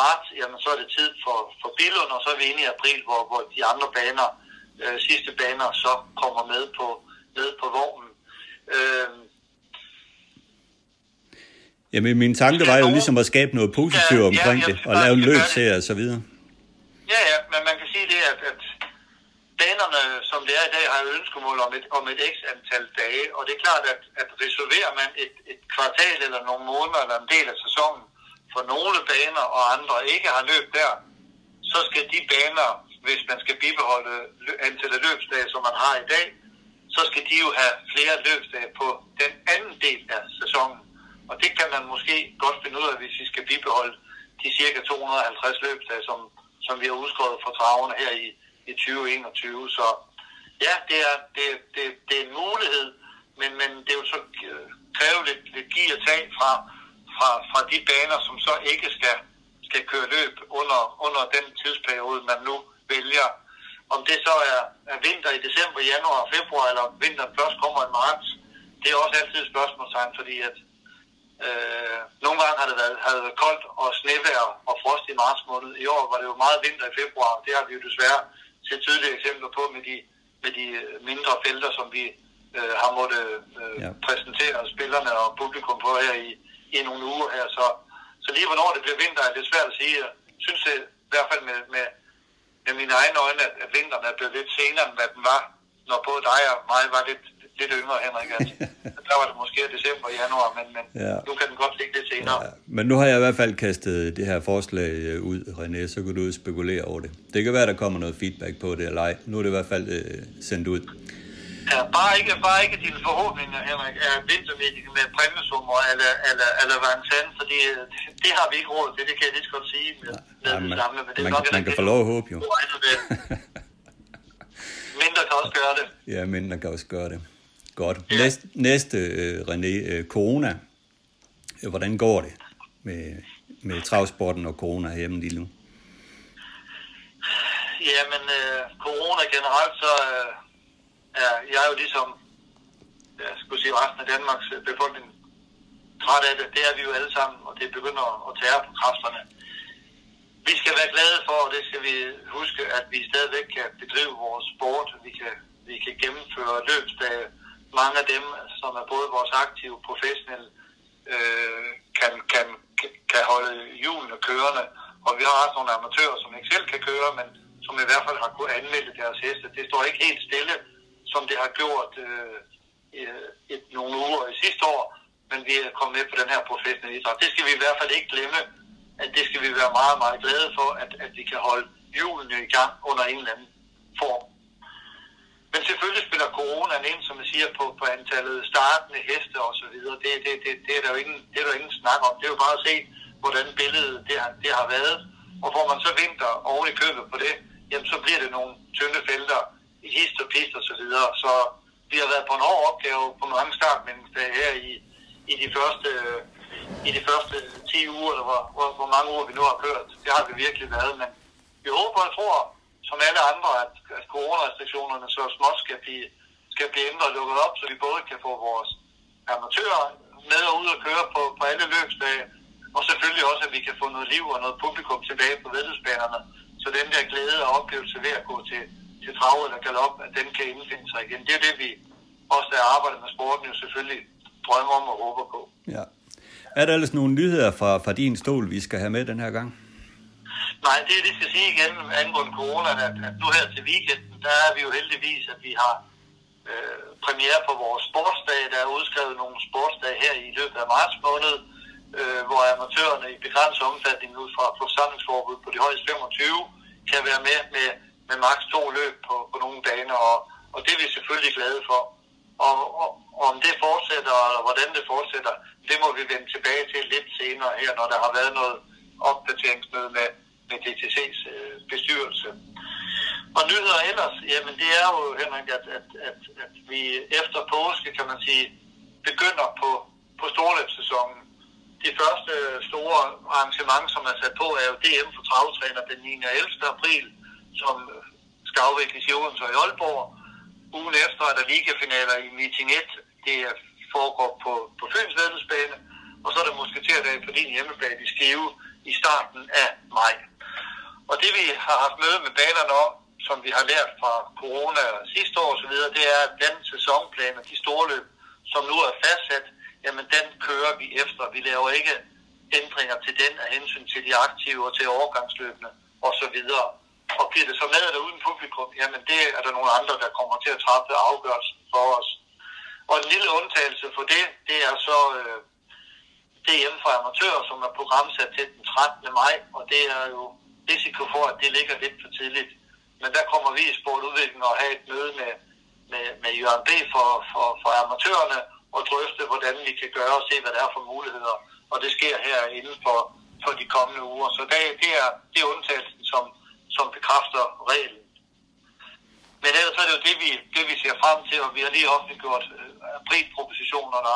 marts, jamen så er det tid for, for Billund, og så er vi inde i april, hvor, hvor de andre baner, øh, sidste baner, så kommer med på, med på vognen. Øh, Jamen, min tanke var jo ligesom at skabe noget positivt ja, omkring ja, det, og lave en løbserie og så videre. Ja, ja, men man kan sige det, at, at banerne, som det er i dag, har jo ønskemål om et, om et x antal dage, og det er klart, at, at reserverer man et, et kvartal eller nogle måneder eller en del af sæsonen for nogle baner, og andre ikke har løb der, så skal de baner, hvis man skal bibeholde antallet af løbsdage, som man har i dag, så skal de jo have flere løbsdage på den anden del af sæsonen. Og det kan man måske godt finde ud af, hvis vi skal bibeholde de cirka 250 løbsdage, som, som vi har udskrevet for traverne her i, i 2021. Så ja, det er, det, det, det er en mulighed, men, men det er jo så øh, kræve lidt, lidt give og tag fra, fra, fra de baner, som så ikke skal, skal køre løb under, under den tidsperiode, man nu vælger. Om det så er, er vinter i december, januar og februar, eller vinteren først kommer i marts, det er også altid et spørgsmålstegn, fordi at øh, nogle gange har det været, har det været koldt og snevejr og frost i marts måned. I år var det jo meget vinter i februar, det har vi jo desværre set tydelige eksempler på med de, med de mindre felter, som vi øh, har måttet øh, ja. præsentere spillerne og publikum på her i, i nogle uger her. Så, så lige hvornår det bliver vinter, er det svært at sige. Jeg synes det, i hvert fald med, med, med mine egne øjne, at, at vinteren er blevet lidt senere, end hvad den var, når både dig og mig var lidt, lidt yngre, Henrik. Altså, der var det måske december og januar, men, men ja. nu kan den godt ligge lidt senere. Ja. Men nu har jeg i hvert fald kastet det her forslag øh, ud, René, så kan du ud spekulere over det. Det kan være, der kommer noget feedback på det, eller ej. Nu er det i hvert fald øh, sendt ud. Ja, bare ikke, bare ikke dine forhåbninger, Henrik, er vintermeeting med præmiesummer eller, eller, eller Vantan, fordi det, det, har vi ikke råd til, det kan jeg lige så godt sige med, med ja, det samme. Men det man, nok, man kan få lov at håbe jo. mindre kan også gøre det. Ja, mindre kan også gøre det. Godt. Ja. Næste, næste uh, René, uh, corona. Hvordan går det med, med travsporten og corona hjemme lige nu? Jamen, uh, corona generelt, så uh, er jeg jo ligesom, jeg skulle sige, resten af Danmarks befolkning træt af det. Det er vi jo alle sammen, og det begynder at tære på kræfterne. Vi skal være glade for, og det skal vi huske, at vi stadigvæk kan bedrive vores sport. Vi kan, vi kan gennemføre løbsdage. Mange af dem, som er både vores aktive professionelle, øh, kan, kan, kan holde hjulene kørende. Og vi har også nogle amatører, som ikke selv kan køre, men som i hvert fald har kunnet anmelde deres heste. Det står ikke helt stille som det har gjort øh, et, nogle uger i sidste år, men vi er kommet med på den her professionelle idræt. Det skal vi i hvert fald ikke glemme, at det skal vi være meget, meget glade for, at, at vi kan holde hjulene i gang under en eller anden form. Men selvfølgelig spiller corona ind, som jeg siger, på, på antallet startende heste og så videre. Det, det, det, det, er der jo ingen, det er der ingen snak om. Det er jo bare at se, hvordan billedet det har, det har været. Og får man så vinter oven i købet på det, jamen så bliver det nogle tynde felter, i hist og pist og så videre. Så vi har været på en hård opgave på mange startmændingsdage her i, i de første i de første 10 uger, eller hvor, hvor, hvor mange uger vi nu har kørt. Det har vi virkelig været, men vi håber og tror, som alle andre, at, at coronarestriktionerne så småt skal blive, skal blive ændret og lukket op, så vi både kan få vores amatører med og ud og køre på, på alle løbsdage, og selvfølgelig også, at vi kan få noget liv og noget publikum tilbage på vedløbsbanerne, så den der glæde og oplevelse ved at gå til, til trav eller galop, at den kan indfinde sig igen. Det er det, vi også der arbejder med sporten jo selvfølgelig drømmer om og håber på. Ja. Er der ellers nogle nyheder fra, fra din stol, vi skal have med den her gang? Nej, det det skal sige igen angående corona, at, at nu her til weekenden, der er vi jo heldigvis, at vi har øh, premiere på vores sportsdag. Der er udskrevet nogle sportsdage her i løbet af marts måned, øh, hvor amatørerne i begrænset omfatning ud fra forsamlingsforbud på de højeste 25 kan være med med med maks to løb på, på nogle baner, og, og det er vi selvfølgelig glade for. Og, og, og om det fortsætter, eller hvordan det fortsætter, det må vi vende tilbage til lidt senere her, når der har været noget opdateringsmøde med, med DTC's øh, bestyrelse. Og nyheder ellers, jamen det er jo, Henrik, at, at, at, at vi efter påske, kan man sige, begynder på, på storløbssæsonen. De første store arrangementer, som er sat på, er jo DM for travtræner den 9. og 11. april, som skal afvikles i Odense og i Aalborg. Ugen efter er der ligafinaler i Meeting 1. Det foregår på, på Fyns Og så er der musketerdag på din hjemmebane i Skive i starten af maj. Og det vi har haft møde med banerne om, som vi har lært fra corona sidste år osv., det er, at den sæsonplan og de store løb, som nu er fastsat, jamen den kører vi efter. Vi laver ikke ændringer til den af hensyn til de aktive og til overgangsløbene osv. Og bliver det så med eller uden publikum, jamen det er der nogle andre, der kommer til at træffe afgørelsen for os. Og en lille undtagelse for det, det er så øh, DM for amatører, som er programsat til den 13. maj, og det er jo risiko for, at det ligger lidt for tidligt. Men der kommer vi i sportudvikling og have et møde med, med, med Jørgen B. For, for, for amatørerne og drøfte, hvordan vi kan gøre og se, hvad der er for muligheder. Og det sker her inden for, for de kommende uger. Så det, det, er, det er undtagelsen, som, som bekræfter reglen. Men ellers er det jo det, vi, det, vi ser frem til, og vi har lige offentliggjort øh, aprilpropositionerne,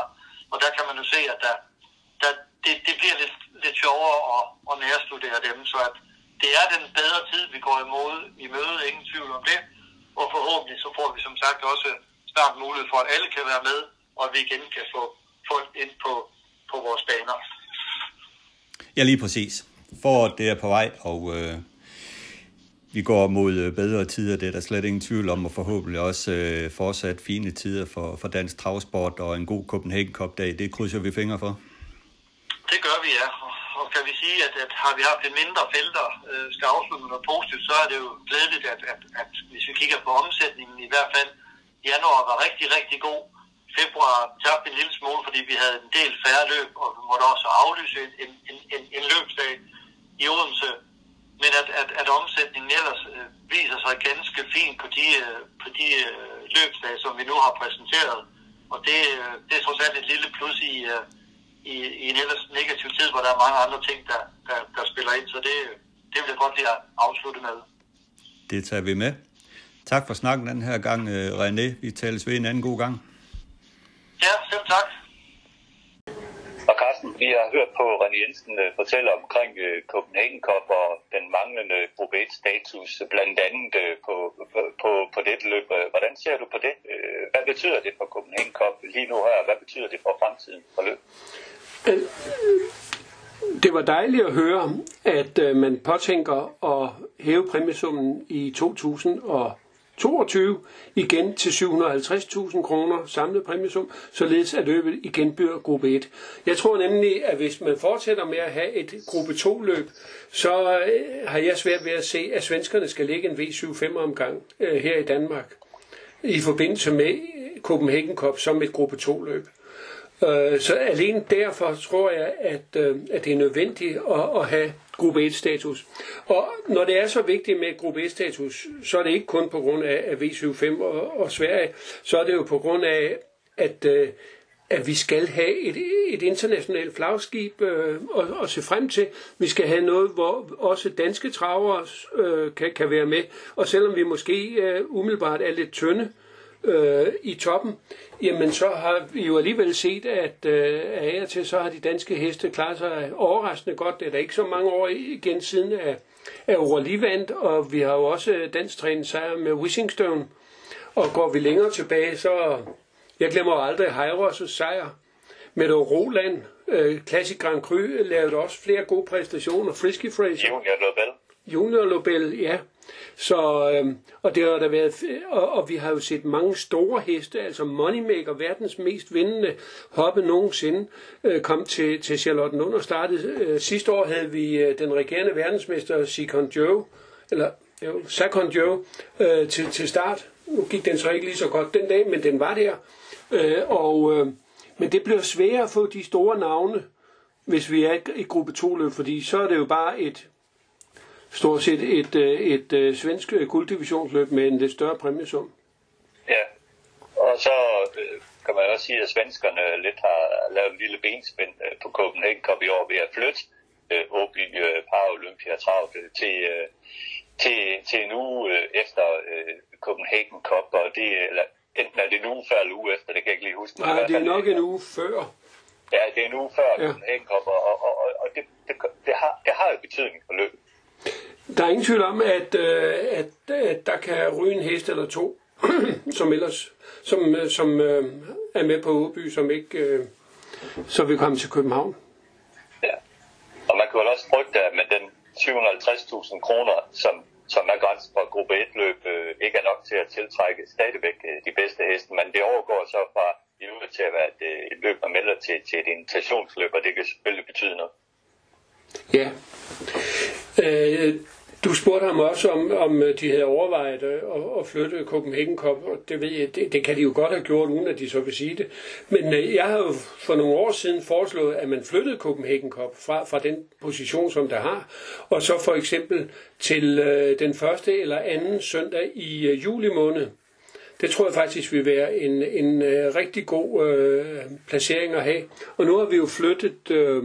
og der kan man jo se, at der, der, det, det bliver lidt, lidt sjovere at, at nærstudere dem, så at det er den bedre tid, vi går imod i møde, ingen tvivl om det, og forhåbentlig så får vi som sagt også snart mulighed for, at alle kan være med, og at vi igen kan få folk ind på, på vores baner. Ja, lige præcis. For det er på vej, og øh, vi går mod øh, bedre tider, det er der slet ingen tvivl om, og forhåbentlig også øh, fortsat fine tider for, for dansk travsport og en god Copenhagen Cup dag. Det krydser vi fingre for. Det gør vi, ja. Og kan vi sige, at, at har vi haft en mindre felter, øh, skal afslutte noget positivt, så er det jo glædeligt, at, at, at hvis vi kigger på omsætningen, i hvert fald januar var rigtig, rigtig god. Februar tabte en lille smule, fordi vi havde en del færre løb, og vi måtte også aflyse en, en, en, en løbsdag i Odense men at, at, at omsætningen ellers øh, viser sig ganske fint på de, øh, på de øh, løbsdage, som vi nu har præsenteret. Og det, øh, det er trods alt et lille plus i, øh, i, i en ellers negativ tid, hvor der er mange andre ting, der, der, der spiller ind. Så det, det vil jeg godt lige afslutte med. Det tager vi med. Tak for snakken den her gang, øh, René. Vi tales ved en anden god gang. Ja, selv tak. Vi har hørt på René Jensen øh, fortælle omkring øh, Copenhagen Cup og den manglende Gruppe 1-status, blandt andet øh, på, på, på, på dette løb. Hvordan ser du på det? Hvad betyder det for Copenhagen Cup lige nu her? Hvad betyder det for fremtiden for løb? Det var dejligt at høre, at man påtænker at hæve præmiesummen i 2000 og 22 igen til 750.000 kroner samlet præmiesum, således at løbet igen bliver gruppe 1. Jeg tror nemlig, at hvis man fortsætter med at have et gruppe 2 løb, så øh, har jeg svært ved at se, at svenskerne skal lægge en V75 omgang øh, her i Danmark i forbindelse med Copenhagen Cup som et gruppe 2 løb. Øh, så alene derfor tror jeg, at, øh, at det er nødvendigt at, at have gruppe 1-status. Og når det er så vigtigt med gruppe 1-status, så er det ikke kun på grund af, V75 og, og Sverige, så er det jo på grund af, at, øh, at vi skal have et, et internationalt flagskib øh, at, at se frem til. Vi skal have noget, hvor også danske travere øh, kan, kan være med. Og selvom vi måske øh, umiddelbart er lidt tynde, øh, i toppen, jamen så har vi jo alligevel set, at øh, af og til så har de danske heste klaret sig overraskende godt. Det er der ikke så mange år igen siden af, af Orly vandt, og vi har jo også dansk trænet sejr med Wishingstone. Og går vi længere tilbage, så jeg glemmer aldrig Heiros' sejr med Roland. Øh, Classic Grand Cru lavede også flere gode præstationer. Frisky Fraser. Junior Nobel. Junior Nobel, ja. Så, øh, og det har der været, og, og vi har jo set mange store heste, altså Moneymaker, verdens mest vindende hoppe nogensinde, øh, kom til, til Charlottenlund og startede. Øh, sidste år havde vi øh, den regerende verdensmester Sikon Joe, eller jo, Sakon Joe, øh, til, til start. Nu gik den så ikke lige så godt den dag, men den var der. Øh, og, øh, men det bliver sværere at få de store navne, hvis vi er i gruppe 2 løb, fordi så er det jo bare et stort set et, øh, et, et, øh, svensk gulddivisionsløb med en lidt større præmiesum. Ja, og så øh, kan man også sige, at svenskerne lidt har lavet en lille benspænd på Copenhagen Cup i år ved at flytte øh, Åby øh, Paralympia Trav til, øh, til, til en uge øh, efter øh, Copenhagen Cup, og det, eller, enten er det en uge før eller uge efter, det kan jeg ikke lige huske. Nej, det er nok en uge før. Ja, det er en uge før ja. Copenhagen Cup, og, og, og, og det, det, det, har, det har jo betydning for løbet. Der er ingen tvivl om, at, øh, at, at der kan ryge en hest eller to, som ellers som, øh, som øh, er med på Åby, som ikke øh, så vil komme til København. Ja, og man kan jo også frygte, at med den 750.000 kroner, som, som er grænsen for gruppe 1-løb, øh, ikke er nok til at tiltrække stadigvæk øh, de bedste heste, men det overgår så fra i øvrigt til at være et, øh, et løb, man melder til, til et invitationsløb, og det kan selvfølgelig betyde noget. Ja. Øh, du spurgte ham også om, om øh, de havde overvejet øh, at, at flytte Copenhagen Cup, og det, ved jeg, det, det kan de jo godt have gjort, uden at de så vil sige det. Men øh, jeg har jo for nogle år siden foreslået, at man flyttede Copenhagen Cup fra, fra den position, som der har, og så for eksempel til øh, den første eller anden søndag i øh, juli måned. Det tror jeg faktisk vil være en, en øh, rigtig god øh, placering at have. Og nu har vi jo flyttet Øh,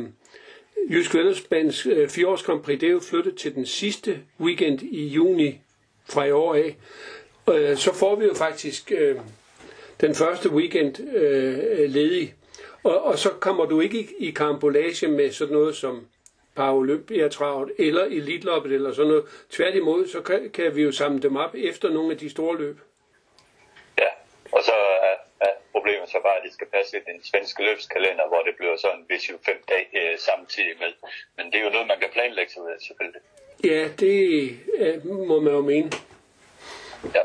Jysk Vennersbands øh, 4 Grand Prix, det er jo flyttet til den sidste weekend i juni fra i år af. Øh, så får vi jo faktisk øh, den første weekend øh, ledig. Og, og så kommer du ikke i, i karambolage med sådan noget som Paralympiatravet eller Elitloppet eller sådan noget. Tværtimod, så kan, kan vi jo samle dem op efter nogle af de store løb. Ja, og så problemet så bare, at det skal passe i den svenske løbskalender, hvor det bliver sådan hvis jo fem dage øh, samtidig med. Men det er jo noget, man kan planlægge sig ved, selvfølgelig. Ja, det øh, må man jo mene. Ja.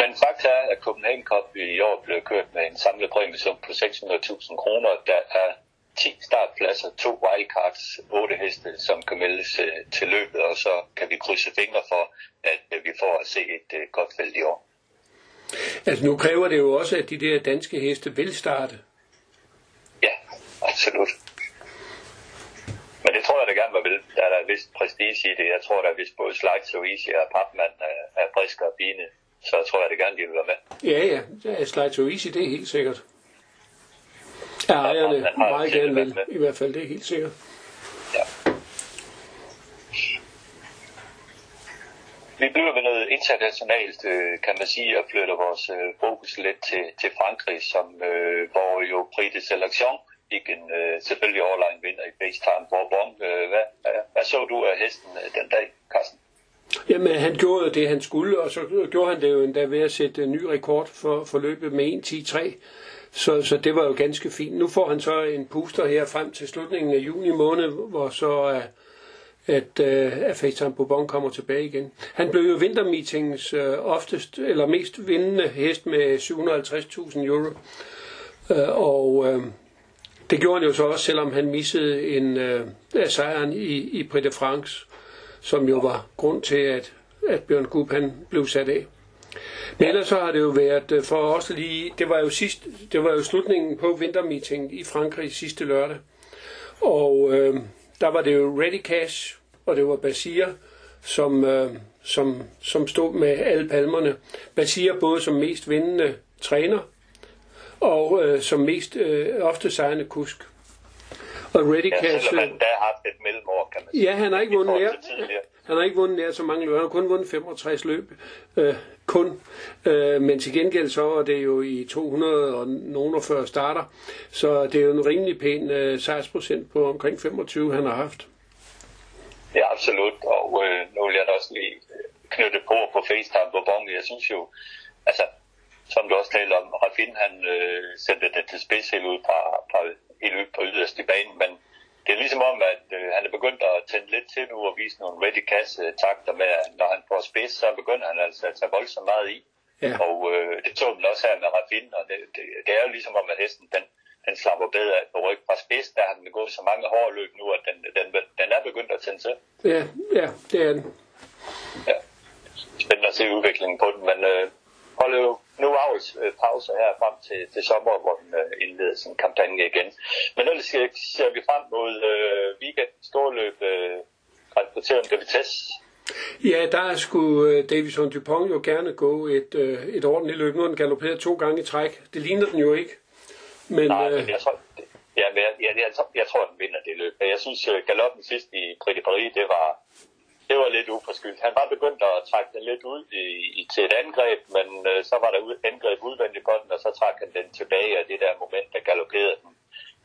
Men fakta er, at Copenhagen Cup i år blev kørt med en samlet præmiesum på 600.000 kroner. Der er 10 startpladser, to wildcards, 8 heste, som kan meldes øh, til løbet, og så kan vi krydse fingre for, at øh, vi får at se et øh, godt felt i år. Altså nu kræver det jo også, at de der danske heste vil starte. Ja, absolut. Men det tror jeg da gerne, man vil. Der er der vist prestige i det. Jeg tror, der er vist både Slides og Easy og Papman er, friske og fine. Så tror jeg det gerne, de vil være med. Ja, ja. ja Slides so Easy, det er helt sikkert. Ja, ejerne meget gerne vil. I hvert fald, det er helt sikkert. Vi bliver ved noget internationalt, øh, kan man sige, og flytter vores øh, fokus lidt til, til Frankrig, som, øh, hvor jo Prix de Selection fik en øh, selvfølgelig overlegen vinder i FaceTime Bourbon. Øh, hvad, hvad, hvad så du af hesten øh, den dag, Carsten? Jamen, han gjorde det, han skulle, og så gjorde han det jo endda ved at sætte en ny rekord for, for løbet med 1.10.3. Så, så det var jo ganske fint. Nu får han så en puster her frem til slutningen af juni måned, hvor så er, at, øh, at Faisal Bourbon kommer tilbage igen. Han blev jo vintermeetings øh, oftest, eller mest vindende hest med 750.000 euro. Øh, og øh, det gjorde han jo så også, selvom han missede en øh, sejren i, i Prix de France, som jo var grund til, at, at Bjørn Gub han blev sat af. Men ellers så har det jo været øh, for os lige, det var jo sidst, det var jo slutningen på vintermeeting i Frankrig sidste lørdag. Og øh, der var det jo Ready Cash, og det var Basir, som, øh, som, som stod med alle palmerne. Basir både som mest vindende træner, og øh, som mest øh, ofte sejrende kusk. Og Ready ja, Cash... Ja, der har haft et mellemår, kan man sige. Ja, han har ikke vundet mere. Han har ikke vundet nær så mange løb. Han har kun vundet 65 løb. Øh, kun. Øh, men til gengæld så er det jo i 240 starter. Så det er jo en rimelig pæn øh, sejrsprocent på omkring 25, han har haft. Ja, absolut. Og øh, nu vil jeg da også lige knytte på på FaceTime på Bong. Jeg synes jo, altså, som du også talte om, Rafin han øh, sendte det til spids helt ud fra, fra, helt ud på yderste banen, men det er ligesom om, at øh, han er begyndt at tænde lidt til nu og vise nogle ready cash takter med, at når han får spids, så begynder han altså at tage voldsomt meget i. Ja. Og øh, det tog den også her med Rafin, og det, det, det, er jo ligesom om, at hesten den, den slapper bedre af på ryg fra spids, der har den gået så mange hårde løb nu, at den, den, den er begyndt at tænde til. Ja, ja, det er den. Ja. Spændende at se udviklingen på den, men øh, holder jo nu avls øh, pause her frem til, til sommer, hvor den øh, indleder sin kampagne igen. Men ellers ser vi frem mod øh, weekend storløb øh, Grand Prix de Vitesse. Ja, der skulle øh, Davison Dupont jo gerne gå et, øh, et ordentligt løb. Nu har den galopperet to gange i træk. Det ligner den jo ikke. Men, Nej, men jeg tror, ja, jeg, jeg, jeg, jeg tror, den vinder det løb. Jeg synes, øh, galoppen sidst i Prix de Paris, det var, det var lidt uforskyldt. Han var begyndt at trække den lidt ud i, i, til et angreb, men øh, så var der ud, angreb udvendigt på den, og så trak han den tilbage af det der moment, der galopperede den.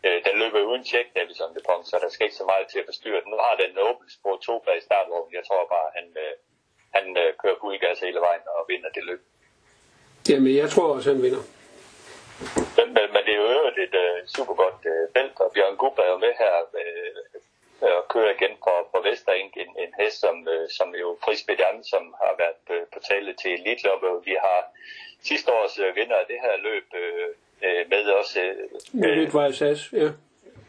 Øh, den løber uden tjek, Davison det punkt, så der skal ikke så meget til at forstyrre den. Nu har den åbent spor to bag startvognen. Jeg tror bare, han, øh, han øh, kører fuld gas hele vejen og vinder det løb. Jamen, jeg tror også, han vinder. Men, men, men det er jo et, et uh, super godt uh, felt, og Bjørn Gub er jo med her uh, og øh, kører igen på, på Vestereng, en, en hest, som, øh, som jo Frisbedjan, som har været på, på tale til Elitloppe. Vi har sidste års øh, vinder af det her løb øh, med også. Øh, Vidt Vejsas, ja.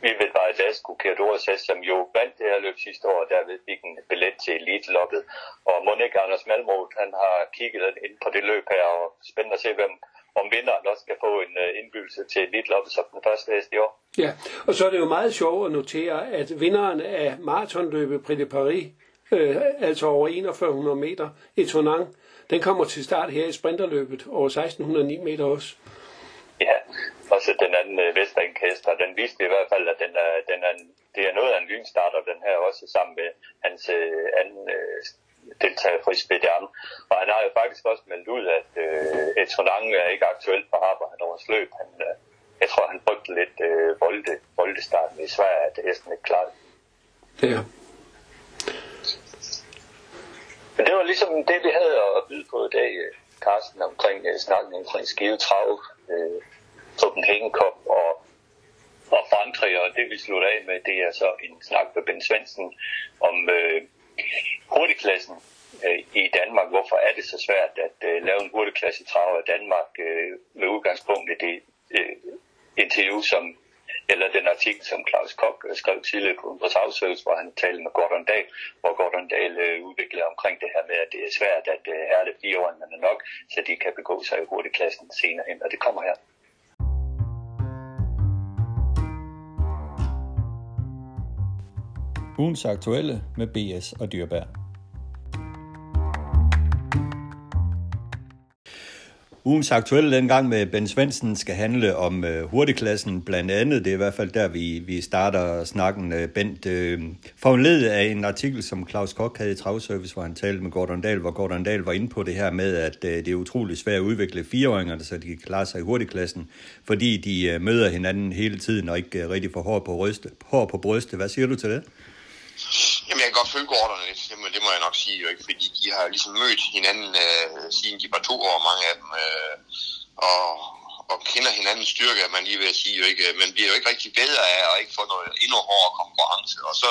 Vivid Vejsas, Kukiadores hest, som jo vandt det her løb sidste år, og derved fik en billet til Elitloppet. Og Monika Anders Malmroth, han har kigget ind på det løb her, og spændende at se, hvem, om vinderen også skal få en uh, indbydelse til Elitloppet som den første hest i år. Ja, og så er det jo meget sjovt at notere, at vinderen af maratonløbet Prix de Paris øh, altså over 4100 meter, Etonang, den kommer til start her i sprinterløbet over 1609 meter også. Ja, og så den anden øh, Vesterenkester, den viste i hvert fald, at den er, den er, det er noget af en lynstarter, den her også sammen med hans øh, anden øh, deltager Fris Bedam. Og han har jo faktisk også meldt ud, at øh, Etronang er ikke aktuelt på arbejde over løb. Han, øh, jeg tror, han brugte lidt øh, volde, voldestarten i Sverige, at hesten ikke klart. Ja. Men det var ligesom det, vi havde at byde på i dag, Carsten, omkring uh, snakken omkring Skive Trav, uh, Copenhagen Cup og, og Frankrig, og det vi slutter af med, det er så en snak med Ben Svendsen om uh, hurtigklassen øh, i Danmark. Hvorfor er det så svært at øh, lave en hurtigklasse trav i Danmark øh, med udgangspunkt i det interview, som eller den artikel, som Claus Kok skrev tidligere på vores afsøgelse, hvor han talte med Gordon Dahl, hvor Gordon Dahl øh, udviklede omkring det her med, at det er svært at øh, hærde er nok, så de kan begå sig i hurtigklassen senere hen, og det kommer her. Ugens aktuelle med BS og Dyrbær. Ugens aktuelle dengang med Ben Svendsen skal handle om øh, hurtigklassen blandt andet. Det er i hvert fald der, vi, vi starter snakken. Øh, Bent, øh, foranledet af en artikel, som Claus Kok havde i Travservice, hvor han talte med Gordon Dahl, hvor Gordon Dahl var inde på det her med, at øh, det er utroligt svært at udvikle fireåringerne, så de kan klare sig i hurtigklassen, fordi de øh, møder hinanden hele tiden og ikke øh, rigtig får hår på, ryste, hår på brystet. Hvad siger du til det? Jamen, jeg kan godt følge Gordon lidt, men det må jeg nok sige jo ikke, fordi de har ligesom mødt hinanden øh, siden de var to år, mange af dem, øh, og, og kender hinandens styrke, man lige vil sige jo ikke, man bliver jo ikke rigtig bedre af at ikke få noget endnu hårdere konkurrence, og så,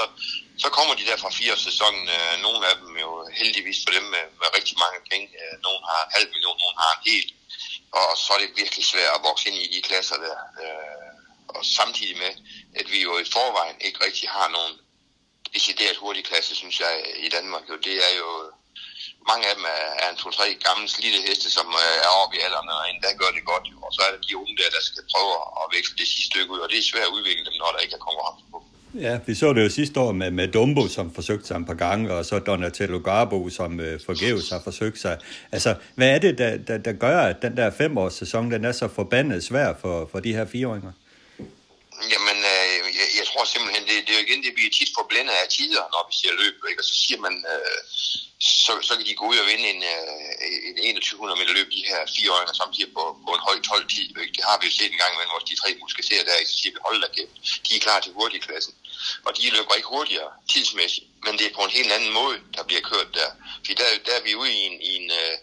så kommer de der fra fire sæsonen, øh, nogle af dem jo heldigvis for dem med, med rigtig mange penge, øh, nogle har en halv million, nogle har en hel, og så er det virkelig svært at vokse ind i de klasser der, øh, og samtidig med, at vi jo i forvejen ikke rigtig har nogen decideret hurtig klasse, synes jeg, i Danmark. Jo, det er jo mange af dem er, er en to-tre gamle slidte heste, som er oppe i alderen, og endda gør det godt. Jo. Og så er der de unge der, der skal prøve at vækste det sidste stykke ud, og det er svært at udvikle dem, når der ikke er konkurrence på. Ja, vi så det jo sidste år med, med Dumbo, som forsøgte sig et par gange, og så Donatello Garbo, som øh, forgæves har forsøgt sig. Altså, hvad er det, der, der, der gør, at den der femårs sæson, den er så forbandet svær for, for de her fireåringer? Jamen, øh, jeg, jeg tror simpelthen, det, det er jo igen det, vi er tit forblændet af tider, når vi ser løb, ikke? og så siger man, øh, så, så kan de gå ud og vinde en, øh, en 2100 meter løb, de her fire øjne samtidig på, på en høj 12 tid. Ikke? Det har vi jo set en gang imellem, hvor de tre musketerer der, så siger vi, hold da kæft, de er klar til hurtigklassen. Og de løber ikke hurtigere tidsmæssigt, men det er på en helt anden måde, der bliver kørt der. Fordi der, der er vi ude i en, i en øh,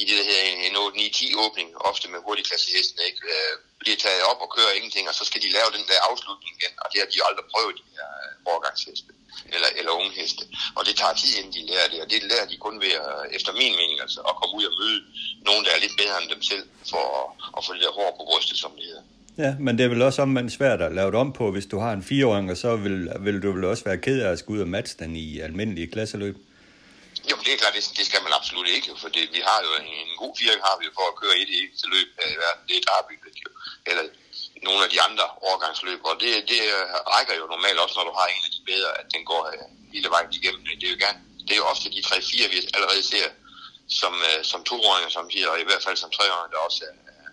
i det, der hedder en 8-9-10 åbning, ofte med hurtigklassehesten, ikke? Øh, bliver taget op og kører ingenting, og så skal de lave den der afslutning igen, og det har de jo aldrig prøvet, de her øh, overgangsheste, eller, eller unge heste. Og det tager tid, inden de lærer det, og det lærer de kun ved, at, efter min mening, altså, at komme ud og møde nogen, der er lidt bedre end dem selv, for at, at få det der hår på brystet, som det hedder. Ja, men det er vel også omvendt svært at lave det om på, hvis du har en fireåring, og så vil, vil du vel også være ked af at skulle ud og matche den i almindelige klasseløb. Jo, det er klart, det, det skal man absolut ikke, for det, vi har jo en, en god fire, har vi jo for at køre i det eneste løb her i verden. Det er Derby, eller nogle af de andre overgangsløb, og det, det rækker jo normalt også, når du har en af de bedre, at den går øh, hele vejen igennem. Det er jo gerne, det er jo ofte de 3-4, vi allerede ser som, øh, som toåringer, som siger, og i hvert fald som treåringer, der også øh,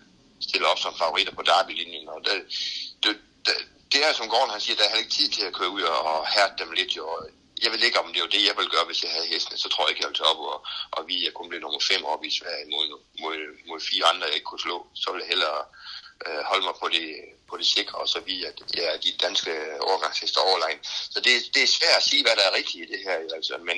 stiller op som favoritter på Derby-linjen. Og det, det, det, det er, som Gordon han siger, der er heller ikke tid til at køre ud og hærde dem lidt. Jo jeg ved ikke, om det var det, jeg ville gøre, hvis jeg havde hestene. Så tror jeg ikke, jeg ville tage op og, og vi er kun blevet nummer 5 op i Sverige mod, mod, mod fire andre, jeg ikke kunne slå. Så ville jeg hellere øh, holde mig på det, på det sikre, og så vi at ja, de danske overgangshester overlegn. Så det, det er svært at sige, hvad der er rigtigt i det her. Altså. Men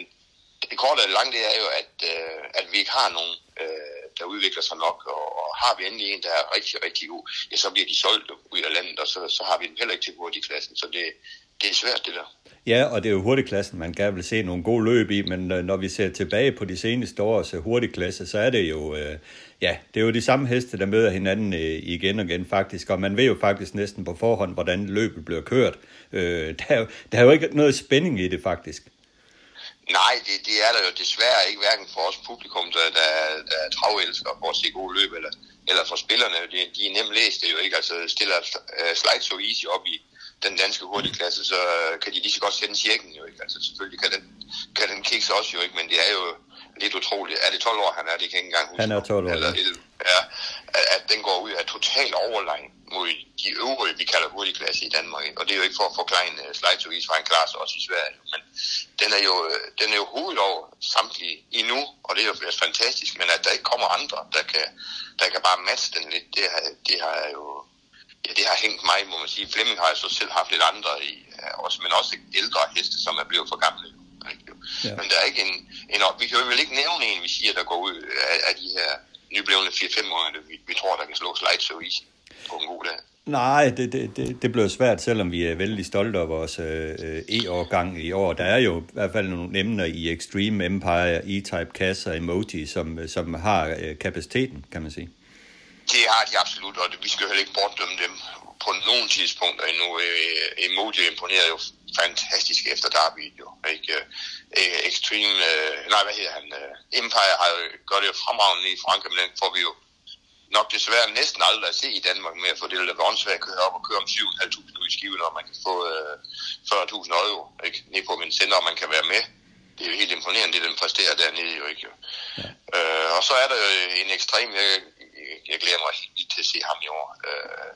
det korte og lange, det er jo, at, øh, at vi ikke har nogen, øh, der udvikler sig nok, og, og har vi endelig en, der er rigtig, rigtig god, ja, så bliver de solgt ud af landet, og så, så har vi dem heller ikke til hurtigklassen. Så det, det er svært, det der. Ja, og det er jo hurtigklassen, man gerne vil se nogle gode løb i, men øh, når vi ser tilbage på de seneste års øh, hurtigklasse, så er det jo, øh, ja, det er jo de samme heste, der møder hinanden igen og igen faktisk, og man ved jo faktisk næsten på forhånd, hvordan løbet bliver kørt. der, er jo, der er jo ikke noget spænding i det faktisk. Nej, det, det er der jo desværre ikke, hverken for os publikum, der, der, der er travelskere for at se gode løb, eller, eller for spillerne. De, de er nemt læst det jo ikke. Altså stiller uh, Slide So Easy op i, den danske hurtigklasse, så kan de lige så godt sende tjekken jo ikke. Altså selvfølgelig kan den, kan den kikse også jo ikke, men det er jo lidt utroligt. Er det 12 år, han er? Det kan jeg ikke engang huske. Han er 12 år. Eller 11. Ja, at, at den går ud af total overlegn mod de øvrige, vi kalder hurtigklasse i Danmark. Ikke? Og det er jo ikke for at forklare uh, Slejtovis, for han klarer sig også i Sverige. Men den er jo, øh, den er jo hovedet over samtlige endnu, og det er jo fantastisk. Men at der ikke kommer andre, der kan, der kan bare matche den lidt, det har, det har jo ja, det har hængt mig, må man sige. Flemming har jeg så selv haft lidt andre i, også, men også ældre heste, som er blevet for gamle. Ja. Men der er ikke en, en op. Vi kan vel ikke nævne en, vi siger, der går ud af, af de her nyblevende 4-5 år, vi, vi tror, der kan slå slides så i på en god dag. Nej, det, det, det, det bliver svært, selvom vi er vældig stolte af vores øh, E-årgang i år. Der er jo i hvert fald nogle emner i Extreme Empire, E-Type Cass og Emoji, som, som har øh, kapaciteten, kan man sige. Det har de absolut, og vi skal heller ikke bortdømme dem på nogen tidspunkter endnu. Øh, Emoji imponerer jo fantastisk efter Derby, jo. Ikke? Øh, Extreme, øh, nej, hvad hedder han? Øh, Empire har jo, gør det jo fremragende i Frankrig, men den får vi jo nok desværre næsten aldrig at se i Danmark med at få det der åndssvagt køre op og køre om 7.500 ud i skiven, og man kan få øh, 40.000 euro ikke? ned på min sender, og man kan være med. Det er jo helt imponerende, det den præsterer dernede jo ikke. Jo. Ja. Øh, og så er der jo en ekstrem, jeg, jeg glæder mig helt til at se ham i år. Øh,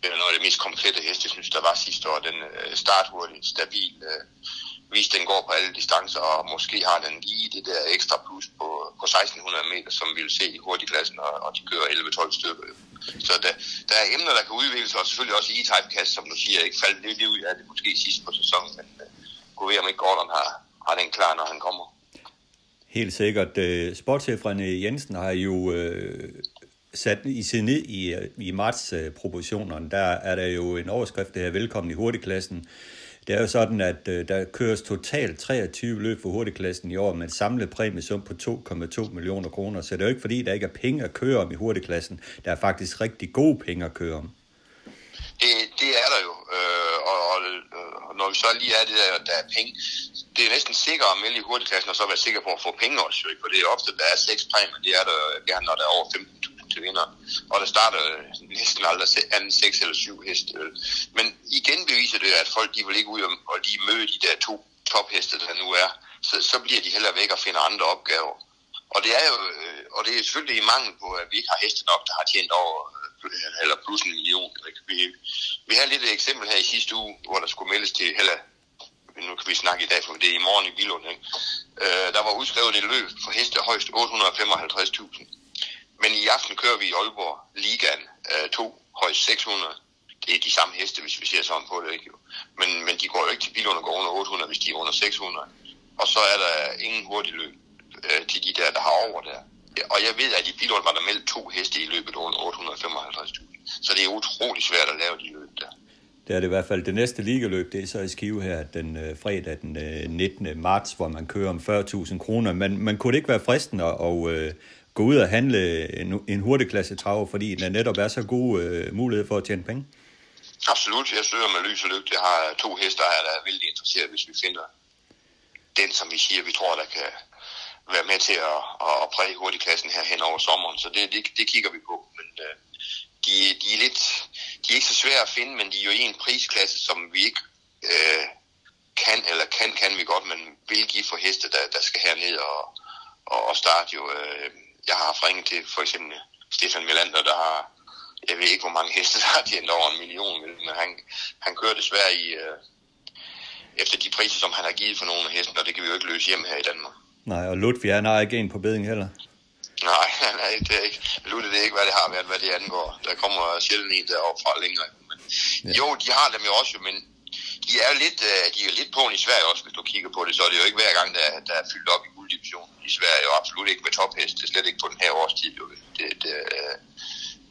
det er noget af det mest komplette heste, jeg synes, der var sidste år. Den øh, starthurtig, stabil, øh, vis den går på alle distancer, og måske har den lige det der ekstra plus på, på 1600 meter, som vi vil se i hurtigklassen, og, og de kører 11-12 stykker. Så der, der er emner, der kan udvikle sig, og selvfølgelig også i type kast, som du siger, ikke faldt lidt ud af det måske sidst på sæsonen, men øh, kunne ved, om ikke Gordon har, har den klar, når han kommer. Helt sikkert. Øh, Sportschef René Jensen har jo øh, sat i sig ned i, øh, i marts-proportionerne. Øh, der er der jo en overskrift, der her velkommen i hurtigklassen. Det er jo sådan, at øh, der køres totalt 23 løb for hurtigklassen i år med en samlet præmiesum på 2,2 millioner kroner. Så det er jo ikke fordi, der ikke er penge at køre om i hurtigklassen. Der er faktisk rigtig gode penge at køre om. Det, det er der jo. Øh, og, og, og når vi så lige er det der, der er penge, det er næsten sikkert at melde i hurtigklassen, og så være sikker på at få penge også. Jo, for det er ofte, der er seks præmier, det er der gerne, når der er over 15.000 til vinder. Og der starter øh, næsten aldrig anden 6 eller 7 heste. Men igen beviser det, at folk de vil ikke ud og lige møde de der to topheste, der nu er. Så, så bliver de heller væk og finder andre opgaver. Og det er jo, øh, og det er selvfølgelig i mangel på, at vi ikke har heste nok, der har tjent over øh, eller plus en million. Vi, vi har lidt et eksempel her i sidste uge, hvor der skulle meldes til, eller nu kan vi snakke i dag, for det er i morgen i Bilund, ikke? Øh, der var udskrevet et løb for heste højst 855.000. Men i aften kører vi i Aalborg Ligaen øh, to højst 600. Det er de samme heste, hvis vi ser sådan på det. Ikke? Men, men de går jo ikke til bilerne, går under 800, hvis de er under 600. Og så er der ingen hurtig løb øh, til de der, der har over der. Og jeg ved, at i bilerne var der meldt to heste i løbet under 855.000. Så det er utrolig svært at lave de løb der. Det er det i hvert fald. Det næste ligaløb, det er så i Skive her den øh, fredag den øh, 19. marts, hvor man kører om 40.000 kroner. Men man kunne det ikke være fristende at øh, gå ud og handle en, en hurtigklasse traver, fordi den netop er så god øh, mulighed for at tjene penge? Absolut. Jeg søger med lys og lygte. Jeg har to hester her, der er vældig interesseret, hvis vi finder den, som vi siger, vi tror, der kan være med til at, at præge hurtigklassen her hen over sommeren. Så det, det, det kigger vi på. Men øh, de, de, er lidt, de er ikke så svære at finde, men de er jo i en prisklasse, som vi ikke øh, kan, eller kan, kan vi godt, men vil give for heste, der, der skal herned og, og, og starte jo. Øh, jeg har haft ringet til for eksempel Stefan Melander, der har, jeg ved ikke hvor mange heste, der har tjent over en million, men han, han kører desværre i, øh, efter de priser, som han har givet for nogle af hestene, og det kan vi jo ikke løse hjem her i Danmark. Nej, og Ludvig, han har ikke en på beding heller. Nej, nej, det er ikke. Ludvig, det er ikke, hvad det har været, hvad det angår. Der kommer sjældent en deroppe fra længere. Men, ja. Jo, de har dem jo også, men de er lidt, øh, de er lidt på i Sverige også, hvis du kigger på det, så er det jo ikke hver gang, der, der er fyldt op i division i Sverige, og absolut ikke med topheste, slet ikke på den her årstid. Jo. Det, det, øh,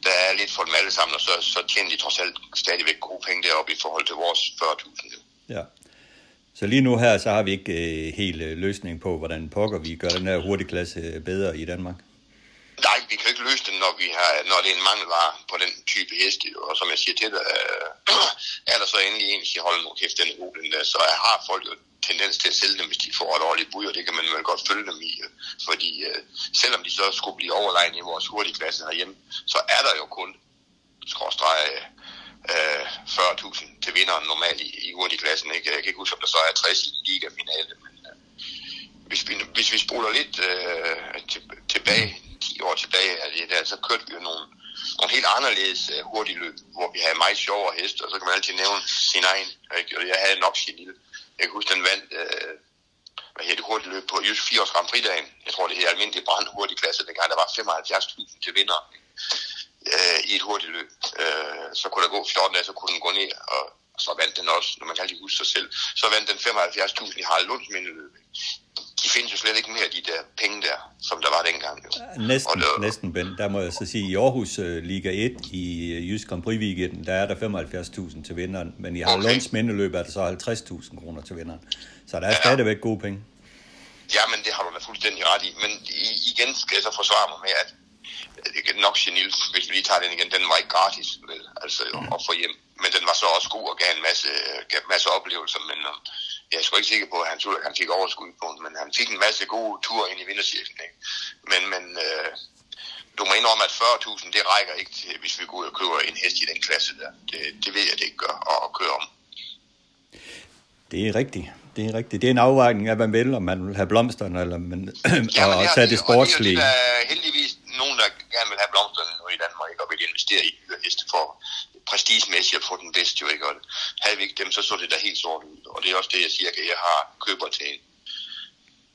der er lidt for dem alle sammen, og så, så tjener de trods alt stadigvæk gode penge deroppe i forhold til vores 40.000. Ja. Så lige nu her, så har vi ikke øh, helt øh, løsning på, hvordan pokker vi gør den her hurtigklasse øh, bedre i Danmark. Nej, vi kan ikke løse det, når, vi har, når det er en mangelvare på den type heste. Og som jeg siger til dig, øh, er der så endelig en, der siger, hold nu kæft, den er god, den der, så har folk jo tendens til at sælge dem, hvis de får et årligt bud, og det kan man vel godt følge dem i. Fordi øh, selvom de så skulle blive overlegne i vores hurtigklasse herhjemme, så er der jo kun skråstrege øh, 40.000 til vinderen normalt i, i, i hurtigklassen. Ikke? Jeg kan ikke huske, om der så er 60 i ligafinale, men øh, hvis, vi, hvis vi spoler lidt øh, til, tilbage, 10 år tilbage, er det der, så kørte vi jo nogle, nogle helt anderledes uh, hurtige løb, hvor vi havde meget sjovere heste, og så kan man altid nævne sin egen. Ikke? Og jeg havde nok sin lille. Jeg kan huske, den vandt uh, hvad hedder det, hurtigt løb på Jysk 4 års Grand Prix-dagen. Jeg tror, det hedder almindelig brand hurtig klasse, dengang der var 75.000 til vinder øh, i et hurtigt løb. Øh, så kunne der gå 14 dage, så kunne den gå ned, og så vandt den også, når man kan lige huske sig selv. Så vandt den 75.000 i Harald Lunds mindeløb. De findes jo slet ikke mere, de der penge der, som der var dengang. Jo. Næsten, Og der- næsten, Ben. Der må jeg så sige, i Aarhus uh, Liga 1 i uh, Jysk Grand Prix weekenden, der er der 75.000 til vinderen, men i Harald Okay. Lunds mindeløb er der så 50.000 kroner til vinderen. Så der er Ja. stadigvæk gode penge. Ja, men det har du da fuldstændig ret i. Men igen skal jeg så forsvare mig med, at det nok genil, hvis vi lige tager den igen, den var ikke gratis, vel, altså at få hjem. Men den var så også god og gav en masse, gav en masse oplevelser, men um, jeg er sgu ikke sikker på, at han, tog, han fik overskud på den, men han fik en masse gode ture ind i vintercirklen. Ikke? Men, men øh, du må indrømme, at 40.000, det rækker ikke til, hvis vi går ud og køber en hest i den klasse der. Det, det ved jeg, det ikke gør at, at køre om. Det er rigtigt. Det er rigtigt. Det er en afvejning af, hvad man vil, om man vil have blomsterne, eller man, Ja, og, og tage det sportslige. Og det er, jo det, der er heldigvis nogen, der gerne vil have blomsterne nu i Danmark, ikke? og vil investere i heste for prestigemæssigt at få den bedste, jo ikke? Og havde vi ikke dem, så så det da helt sort ud. Og det er også det, jeg siger, at jeg har køber til,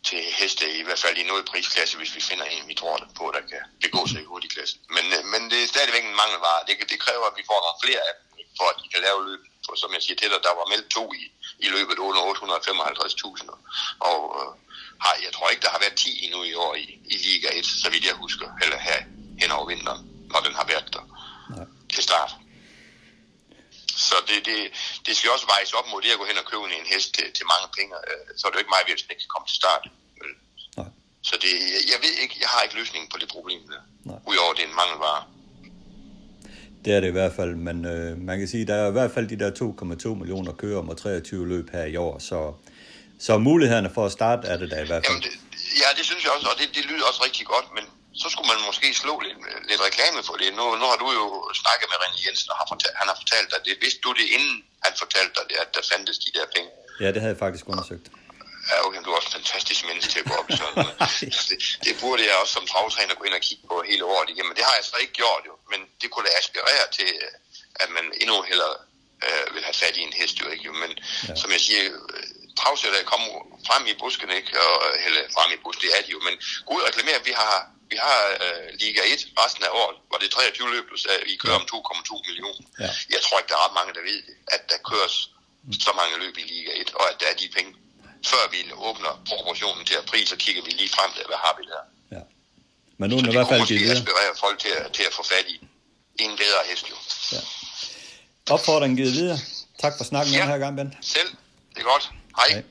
til heste, i hvert fald i noget prisklasse, hvis vi finder en, vi tror på, der kan begå sig i hurtig klasse. Men, øh, men det er stadigvæk en mangelvare. Det, det kræver, at vi får nogle flere af dem, ikke? for at de kan lave løb. For som jeg siger til dig, der var meldt to i, i løbet under 855.000. Og øh, har, jeg tror ikke, der har været 10 endnu i år i, i Liga 1, så vidt jeg husker, eller her hen over vinteren, når den har været der Nej. til start. Så det, det, det skal også vejes op mod det at gå hen og købe en hest til, til mange penge. Øh, Så er det jo ikke mig, hvis den ikke kan komme til start. Nej. Så det, jeg- jeg ved ikke, jeg har ikke løsningen på det problem der. Nej. Udover det er en mangelvare. Det er det i hvert fald, men øh, man kan sige, der er i hvert fald de der 2,2 millioner kører om og 23 løb her i år, så, så mulighederne for at starte er det der i hvert fald. Jamen, det, ja, det synes jeg også, og det, det lyder også rigtig godt, men så skulle man måske slå lidt, lidt reklame for det. Nu, nu har du jo snakket med René Jensen, og har fortalt, han har fortalt dig det. Vidste du det, inden han fortalte dig det, at der fandtes de der penge? Ja, det havde jeg faktisk undersøgt. Ja, okay, du er også en fantastisk menneske til at gå op i sådan noget. det, det, burde jeg også som travtræner gå ind og kigge på hele året igennem. Det har jeg så ikke gjort jo, men det kunne da aspirere til, at man endnu hellere øh, vil have fat i en hest jo ikke. Men ja. som jeg siger, travsætter er kommet frem i busken, ikke? Og, eller frem i busken, det er de jo, men gå ud og reklamere, vi har, vi har øh, Liga 1 resten af året, hvor det er 23 løb, du sagde, vi kører om 2,2 millioner. Ja. Jeg tror ikke, der er ret mange, der ved det, at der køres så mange løb i Liga 1, og at der er de penge. Før vi åbner proportionen til april, så kigger vi lige frem til, hvad har vi der. Ja. Men nu er i det hvert fald måske videre. aspirere folk til, at- til at få fat i en bedre hest jo. Opfordringen givet videre. Tak for snakken Ja. den her gang, Ben. Selv, det er godt. Hi.